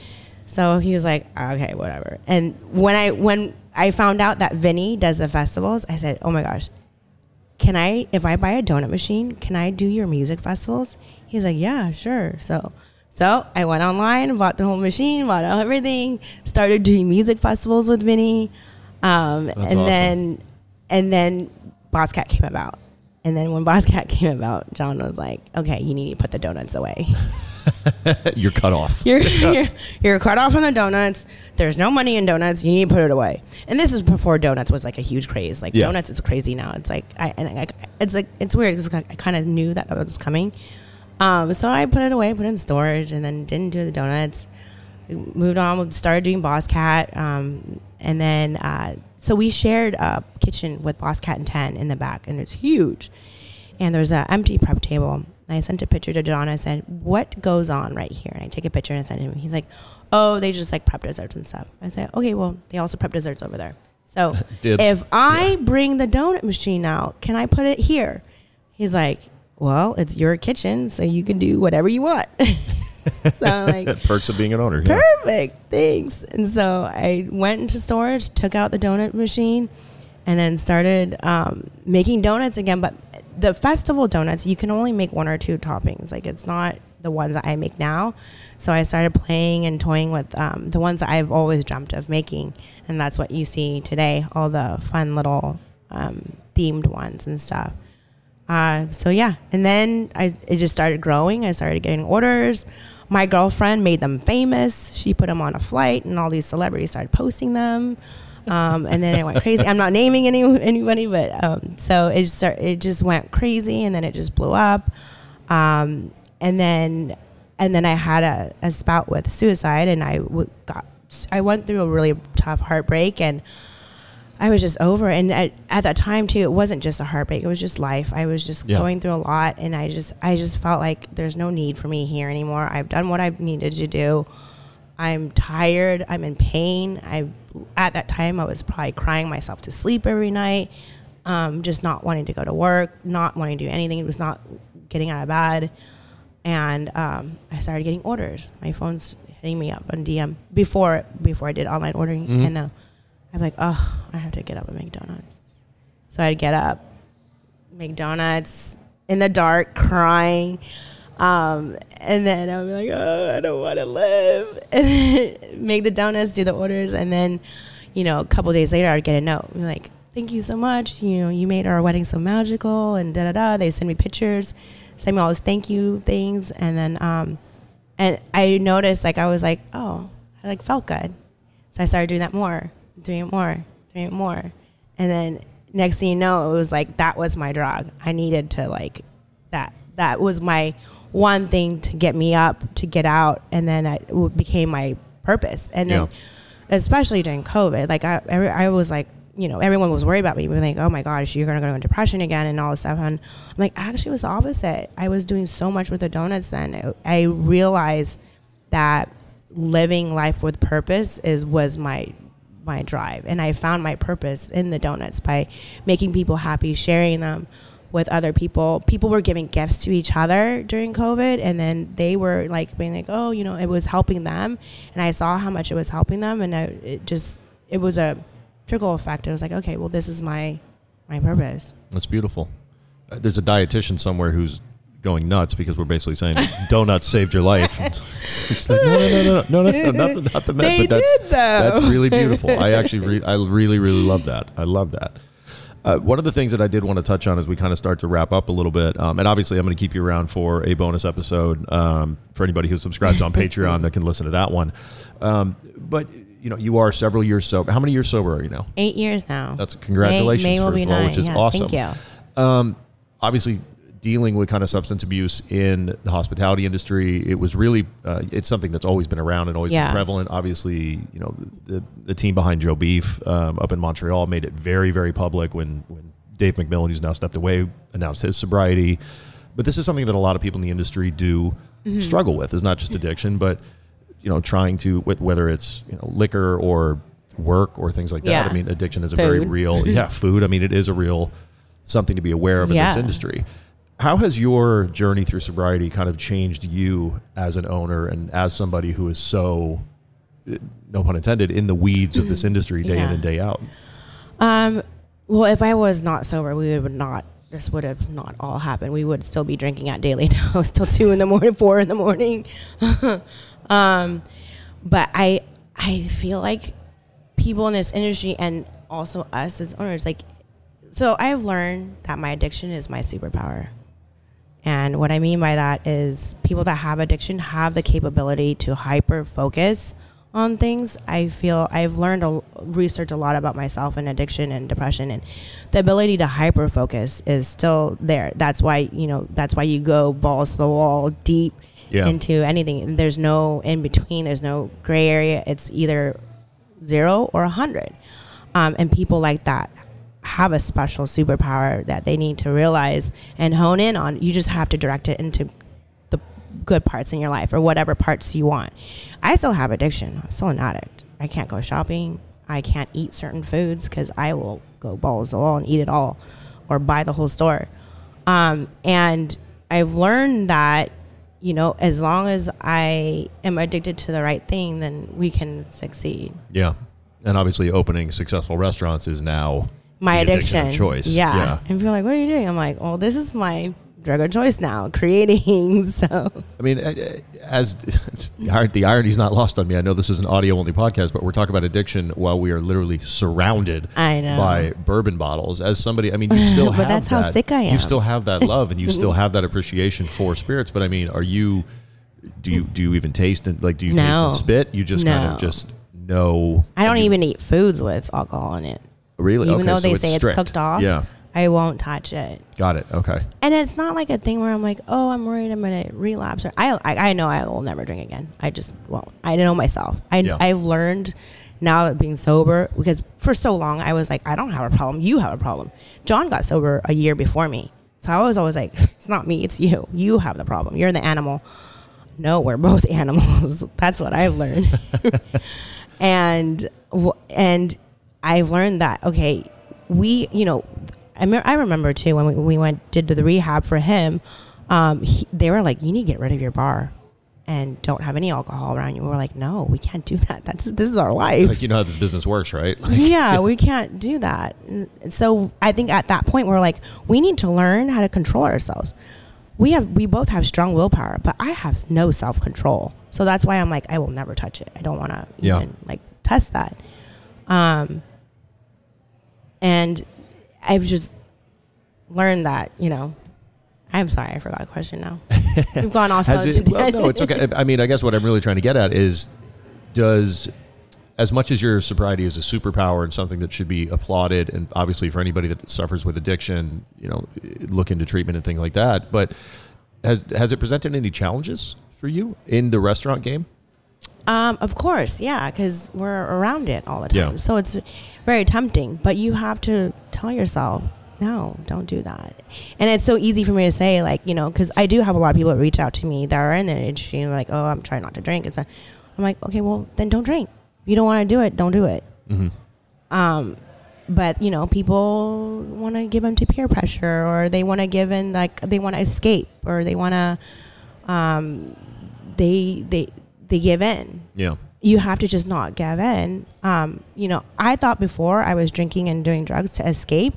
so he was like, okay, whatever. And when I when I found out that Vinny does the festivals, I said, oh my gosh, can I if I buy a donut machine, can I do your music festivals? He's like, yeah, sure. So so I went online, bought the whole machine, bought everything, started doing music festivals with Vinny. Um, and awesome. then and then Bosscat came about. And then when Bosscat came about, John was like, okay, you need to put the donuts away. You're cut off. You're, you're you're cut off on the donuts. There's no money in donuts. You need to put it away. And this is before donuts was like a huge craze. Like Yeah. donuts is crazy now. It's like I and I, it's like it's weird because I kind of knew that that was coming. Um, so I put it away, put it in storage, and then didn't do the donuts. Moved on, started doing Bosscat, um, and then uh, so we shared a kitchen with Bosscat and Ten in the back, and it's huge. And there's an empty prep table. I sent a picture to John. I said, "What goes on right here?" And I take a picture and I send him. He's like, "Oh, they just like prep desserts and stuff." I said, "Okay, well, they also prep desserts over there." So if I bring the donut machine out, can I put it here? He's like, "Well, it's your kitchen, so you can do whatever you want." so I'm like, Perks of being an owner. Yeah. perfect thanks and so i went into storage took out the donut machine and then started um, making donuts again but the festival donuts you can only make one or two toppings like it's not the ones that i make now so i started playing and toying with um, the ones that i've always dreamt of making and that's what you see today all the fun little um, themed ones and stuff uh, so yeah, and then I it just started growing. I started getting orders. My girlfriend made them famous. She put them on a flight, and all these celebrities started posting them. Um, and then it went crazy. I'm not naming any anybody, but um, so it just start, it just went crazy, and then it just blew up. Um, and then and then I had a, a spout with suicide, and I w- got I went through a really tough heartbreak, and I was just over. it. And at, at that time too, it wasn't just a heartbreak; it was just life. I was just Yeah. going through a lot, and I just I just felt like there's no need for me here anymore. I've done what I've needed to do. I'm tired. I'm in pain. I at that time I was probably crying myself to sleep every night, um, just not wanting to go to work, not wanting to do anything. It was not getting out of bed, and um, I started getting orders. My phone's hitting me up on DM before before I did online ordering, Mhm. and uh, I'm like, oh, I have to get up and make donuts. So I'd get up, make donuts in the dark, crying. Um, and then I'd be like, oh, I don't want to live. And make the donuts, do the orders, and then, you know, a couple days later, I'd get a note be like, thank you so much. You know, you made our wedding so magical, and da da da. They send me pictures, send me all those thank you things, and then, um, and I noticed like I was like, oh, I like felt good, so I started doing that more, doing it more, doing it more, and then next thing you know, it was like that was my drug. I needed to like that. That was my one thing to get me up, to get out, and then I, it became my purpose. And then, especially during COVID, like I, every, I was like, you know, everyone was worried about me, being like, oh my gosh, you're gonna go into depression again and all this stuff. And I'm like, actually, it was the opposite. I was doing so much with the donuts then. I, I realized that living life with purpose is was my my drive and i found my purpose in the donuts by making people happy sharing them with other people. People were giving gifts to each other during covid and then they were like being like oh you know it was helping them and i saw how much it was helping them and I, it just it was a trickle effect. I was like okay well this is my my purpose. That's beautiful. Uh, There's a dietitian somewhere who's going nuts because we're basically saying donuts saved your life. And She's like, no, no, no, no, no, no, not the, not the They but that's, did, though. That's really beautiful. I actually, re- I really, really love that. I love that. Uh, one of the things that I did want to touch on as we kind of start to wrap up a little bit, um, and obviously I'm going to keep you around for a bonus episode um, for anybody who subscribes on Patreon that can listen to that one. Um, but you know, you are several years sober. How many years sober are you now? eight years now That's congratulations May, May will first of all, nine. which is Yeah, awesome. thank you Um, obviously, dealing with kind of substance abuse in the hospitality industry, it was really uh, it's something that's always been around and always Yeah. been prevalent. Obviously, you know the the team behind Joe Beef um, up in Montreal made it very very public when when Dave McMillan, who's now stepped away, announced his sobriety. But this is something that a lot of people in the industry do Mm-hmm. struggle with. It's not just addiction, but you know, trying to with- whether it's you know liquor or work or things like that. Yeah. I mean, addiction is a very real yeah food. I mean, it is a real something to be aware of in this industry. How has your journey through sobriety kind of changed you as an owner and as somebody who is so, no pun intended, in the weeds of this industry day in and day out? Um, well, if I was not sober, we would not. This would have not all happened. We would still be drinking at daily now, till two in the morning, four in the morning. um, but I, I feel like people in this industry and also us as owners, like, so I've learned that my addiction is my superpower. And what I mean by that is people that have addiction have the capability to hyper focus on things. I feel I've learned a research a lot about myself and addiction and depression and the ability to hyper focus is still there. That's why, you know, that's why you go balls to the wall deep Yeah. into anything. There's no in between, there's no gray area. It's either 0 or a 100. Um, and people like that have a special superpower that they need to realize and hone in on. You just have to direct it into the good parts in your life or whatever parts you want. I still have addiction. I'm still an addict. I can't go shopping. I can't eat certain foods because I will go balls to the wall and eat it all or buy the whole store. Um, and I've learned that, you know, as long as I am addicted to the right thing, then we can succeed. Yeah. And obviously, opening successful restaurants is now my addiction addiction. choice. Yeah. Yeah. And people are like, what are you doing? I'm like, well, this is my drug of choice now, creating. So, I mean, as the irony is not lost on me. I know this is an audio only podcast, but we're talking about addiction while we are literally surrounded I know. by bourbon bottles. As somebody, I mean, you still But have that's how that- sick I am. You still have that love, and you still have that appreciation for spirits. But I mean, are you? Do you do you even taste and like? Do you taste No. and spit? You just kind of just know. I don't you- even eat foods with alcohol in it. Really, even Okay, though so they say it's cooked off. Yeah, I won't touch it. Got it. Okay. And it's not like a thing where I'm like, oh, I'm worried I'm gonna relapse. Or I, I, I know I will never drink again. I just won't. I know myself. I, Yeah. I've learned now that being sober because for so long I was like, I don't have a problem. You have a problem. John got sober a year before me, so I was always like, it's not me, it's you. You have the problem. You're the animal. No, we're both animals. That's what I've learned. and and I've learned that okay, we you know, I, me- I remember too when we, we went did to the rehab for him. Um, he, they were like, you need to get rid of your bar, and don't have any alcohol around you. We were like, no, we can't do that. That's this is our life. Like you know how this business works, right? Like, yeah, we can't do that. So I think at that point we're like, we need to learn how to control ourselves. We have we both have strong willpower, but I have no self control. So that's why I'm like, I will never touch it. I don't want to Yeah. even like test that. Um, and I've just learned that you know. I'm sorry, I forgot the question now. We've gone off subject. it, well, no, it's okay. I mean, I guess what I'm really trying to get at is, does as much as your sobriety is a superpower and something that should be applauded, and obviously for anybody that suffers with addiction, you know, look into treatment and things like that. But has has it presented any challenges for you in the restaurant game? Um, of course, yeah, because we're around it all the time. Yeah. So it's very tempting, but you have to tell yourself, no, don't do that. And it's so easy for me to say, like, you know, because I do have a lot of people that reach out to me that are in the industry and like, oh, I'm trying not to drink. It's like, I'm like, okay, well, then don't drink. If you don't want to do it, don't do it. Mm-hmm. Um, but you know, people want to give in to peer pressure, or they want to give in like they want to escape, or they want to, um, they they they give in Yeah. You have to just not give in. Um, you know, I thought before I was drinking and doing drugs to escape,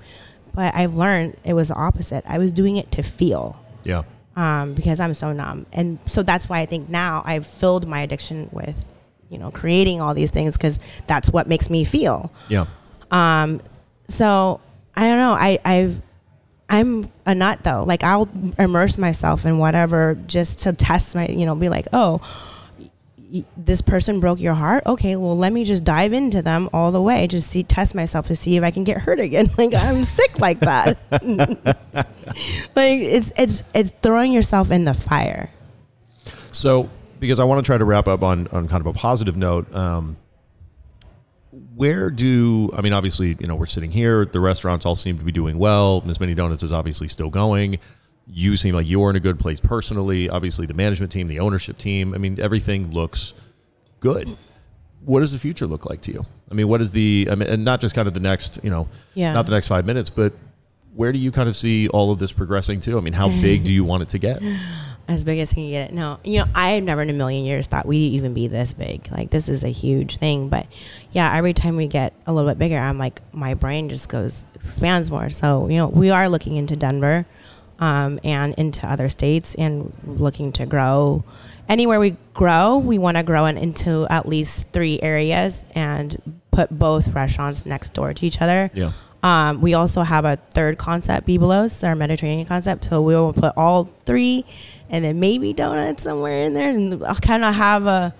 but I've learned it was the opposite. I was doing it to feel Yeah. um, because I'm so numb. And so that's why I think now I've filled my addiction with, you know, creating all these things because that's what makes me feel. Yeah. Um, so I don't know. I, I've, I'm a nut though. Like I'll immerse myself in whatever just to test my, you know, be like, oh, this person broke your heart. Okay, well, let me just dive into them all the way. Just see, test myself to see if I can get hurt again. Like I'm sick like that. like it's it's it's throwing yourself in the fire. So, because I want to try to wrap up on, on kind of a positive note, um, where do I mean? Obviously, you know, we're sitting here. The restaurants all seem to be doing well. Miss Mini Donuts is obviously still going. You seem like you're in a good place personally. Obviously, the management team, the ownership team. I mean, everything looks good. What does the future look like to you? I mean, what is the? I mean, and not just kind of the next, you know, Yeah. not the next five minutes, but where do you kind of see all of this progressing to? I mean, how big do you want it to get? As big as can get it. No, you know, I've never in a million years thought we'd even be this big. Like this is a huge thing. But yeah, every time we get a little bit bigger, I'm like, my brain just goes expands more. So you know, we are looking into Denver, um, and into other states, and looking to grow. Anywhere we grow, we want to grow it into at least three areas and put both restaurants next door to each other. Yeah. Um, we also have a third concept, Bibelos, our Mediterranean concept. So we will put all three, and then maybe donuts somewhere in there, and I'll kind of have a,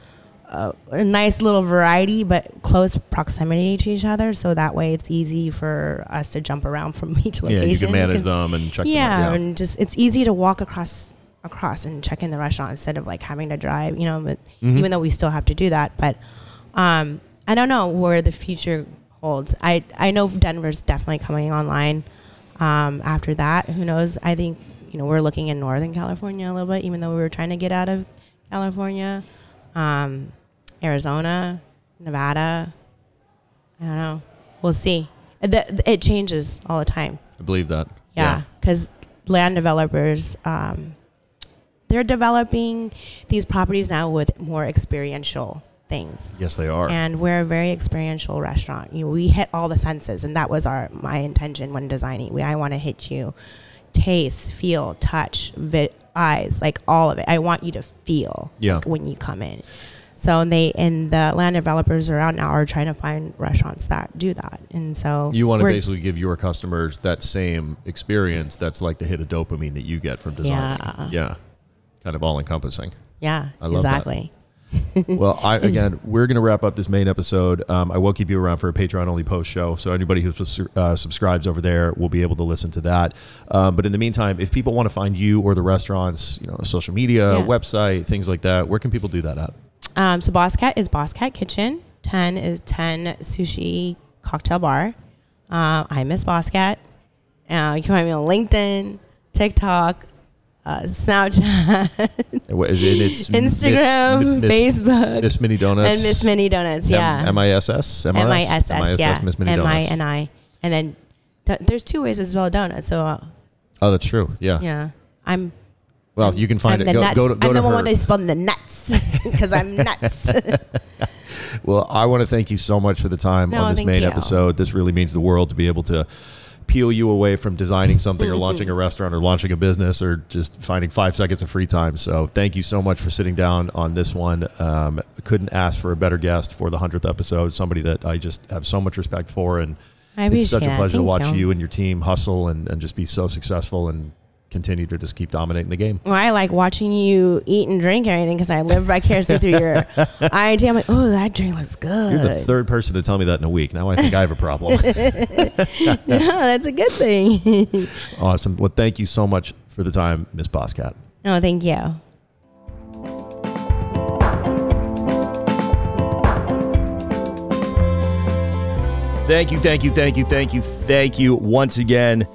a a nice little variety, but close proximity to each other. So that way, it's easy for us to jump around from each location. Yeah, you can manage because- them and check yeah, them out. and just it's easy to walk across across and check in the restaurant instead of like having to drive. You know, but Mhm. even though we still have to do that, but um, I don't know where the future holds. I I know Denver's definitely coming online. Um, after that, who knows? I think you know we're looking in Northern California a little bit, even though we were trying to get out of California, um, Arizona, Nevada. I don't know. We'll see. It, it changes all the time. I believe that. Yeah, because land developers, um, they're developing these properties now with more experiential things. Yes, they are. And we're a very experiential restaurant. You know, we hit all the senses, and that was our my intention when designing. We I want to hit you, taste, feel, touch, vi- eyes, like all of it. I want you to feel Yeah. like, when you come in. So and they and the land developers around now are trying to find restaurants that do that. And so you want to basically give your customers that same experience that's like the hit of dopamine that you get from designing. Yeah. Yeah. Kind of all encompassing. Yeah, I love that. well, I, again, we're going to wrap up this main episode. Um, I will keep you around for a Patreon only post show. So anybody who uh, subscribes over there will be able to listen to that. Um, but in the meantime, if people want to find you or the restaurants, you know, social media, yeah. website, things like that, where can people do that at? Um, so Bosscat is Bosscat Kitchen. 10 is 10 Sushi Cocktail Bar. Uh, I miss Bosscat. Uh, you can find me on LinkedIn, TikTok, uh, Snapchat, what is it? It's Instagram, Miss, Facebook, Miss Mini Donuts, and Miss Mini Donuts. Yeah, M I S S, M I S S, yeah, Miss Mini Donuts, M I N I, and then th- there's two ways to spell donut. So, uh, oh, that's true. Yeah, yeah, I'm. Well, I'm, you can find I'm it. Go, go, to, go I'm the her. one where they spell the nuts because I'm nuts. well, I want to thank you so much for the time no, on this main you. episode. This really means the world to be able to peel you away from designing something or launching a restaurant or launching a business or just finding five seconds of free time. So thank you so much for sitting down on this one. Um, couldn't ask for a better guest for the hundredth episode. Somebody that I just have so much respect for, and it's such a pleasure to watch you. you and your team hustle and, and just be so successful and continue to just keep dominating the game. Well, I like watching you eat and drink everything because I live vicariously through your idea. I'm like, oh, that drink looks good. You're the third person to tell me that in a week. Now I think I have a problem. no, that's a good thing. awesome. Well, thank you so much for the time, Miss Bosscat. Oh, thank you. Thank you, thank you, thank you, thank you, thank you once again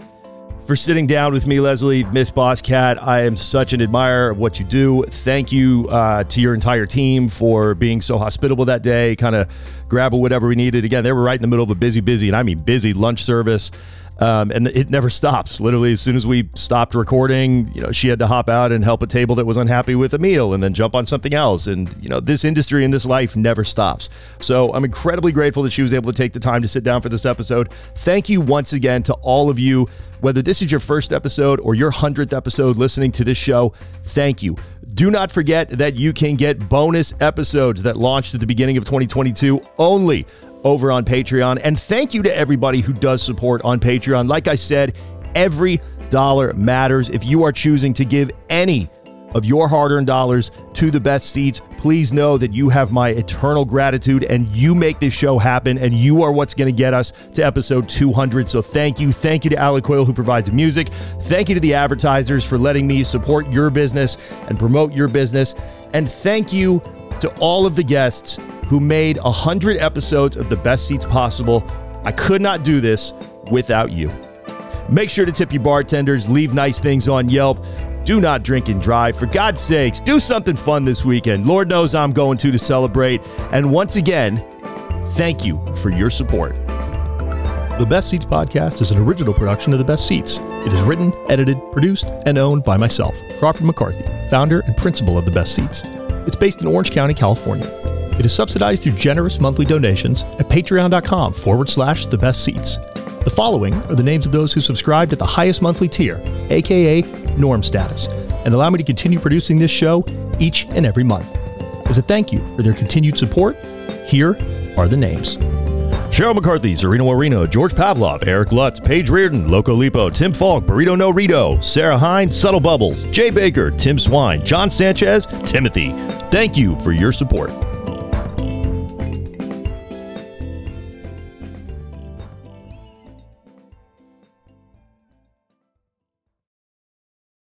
for sitting down with me, Leslie, Miss Bosscat. I am such an admirer of what you do. Thank you uh, to your entire team for being so hospitable that day, kind of grabbing whatever we needed. Again, they were right in the middle of a busy, busy, and I mean busy lunch service. Um, and it never stops. Literally, as soon as we stopped recording, you know, she had to hop out and help a table that was unhappy with a meal, and then jump on something else. And you know, this industry and this life never stops. So I'm incredibly grateful that she was able to take the time to sit down for this episode. Thank you once again to all of you. Whether this is your first episode or your hundredth episode listening to this show, thank you. Do not forget that you can get bonus episodes that launched at the beginning of 2022 only over on Patreon. And thank you to everybody who does support on Patreon. Like I said, every dollar matters. If you are choosing to give any of your hard earned dollars to the Best Ceats, please know that you have my eternal gratitude and you make this show happen and you are what's going to get us to episode 200. So thank you. Thank you to Alec Coyle who provides music. Thank you to the advertisers for letting me support your business and promote your business. And thank you to all of the guests who made 100 episodes of the Best Ceats possible. I could not do this without you. Make sure to tip your bartenders, leave nice things on Yelp. Do not drink and drive. For God's sakes, do something fun this weekend. Lord knows I'm going to to celebrate. And once again, thank you for your support. The Best Ceats podcast is an original production of The Best Ceats. It is written, edited, produced, and owned by myself, Crawford McCarthy, founder and principal of The Best Seats. It's based in Orange County, California. It is subsidized through generous monthly donations at patreon.com forward slash the Best Ceats. The following are the names of those who subscribed at the highest monthly tier, aka norm status, and allow me to continue producing this show each and every month. As a thank you for their continued support, here are the names. Cheryl McCarthy, Zarino Areno, George Pavlov, Eric Lutz, Paige Reardon, Loco Lipo, Tim Falk, Burrito No Rito, Sarah Hine, Subtle Bubbles, Jay Baker, Tim Swine, John Sanchez, Timothy. Thank you for your support.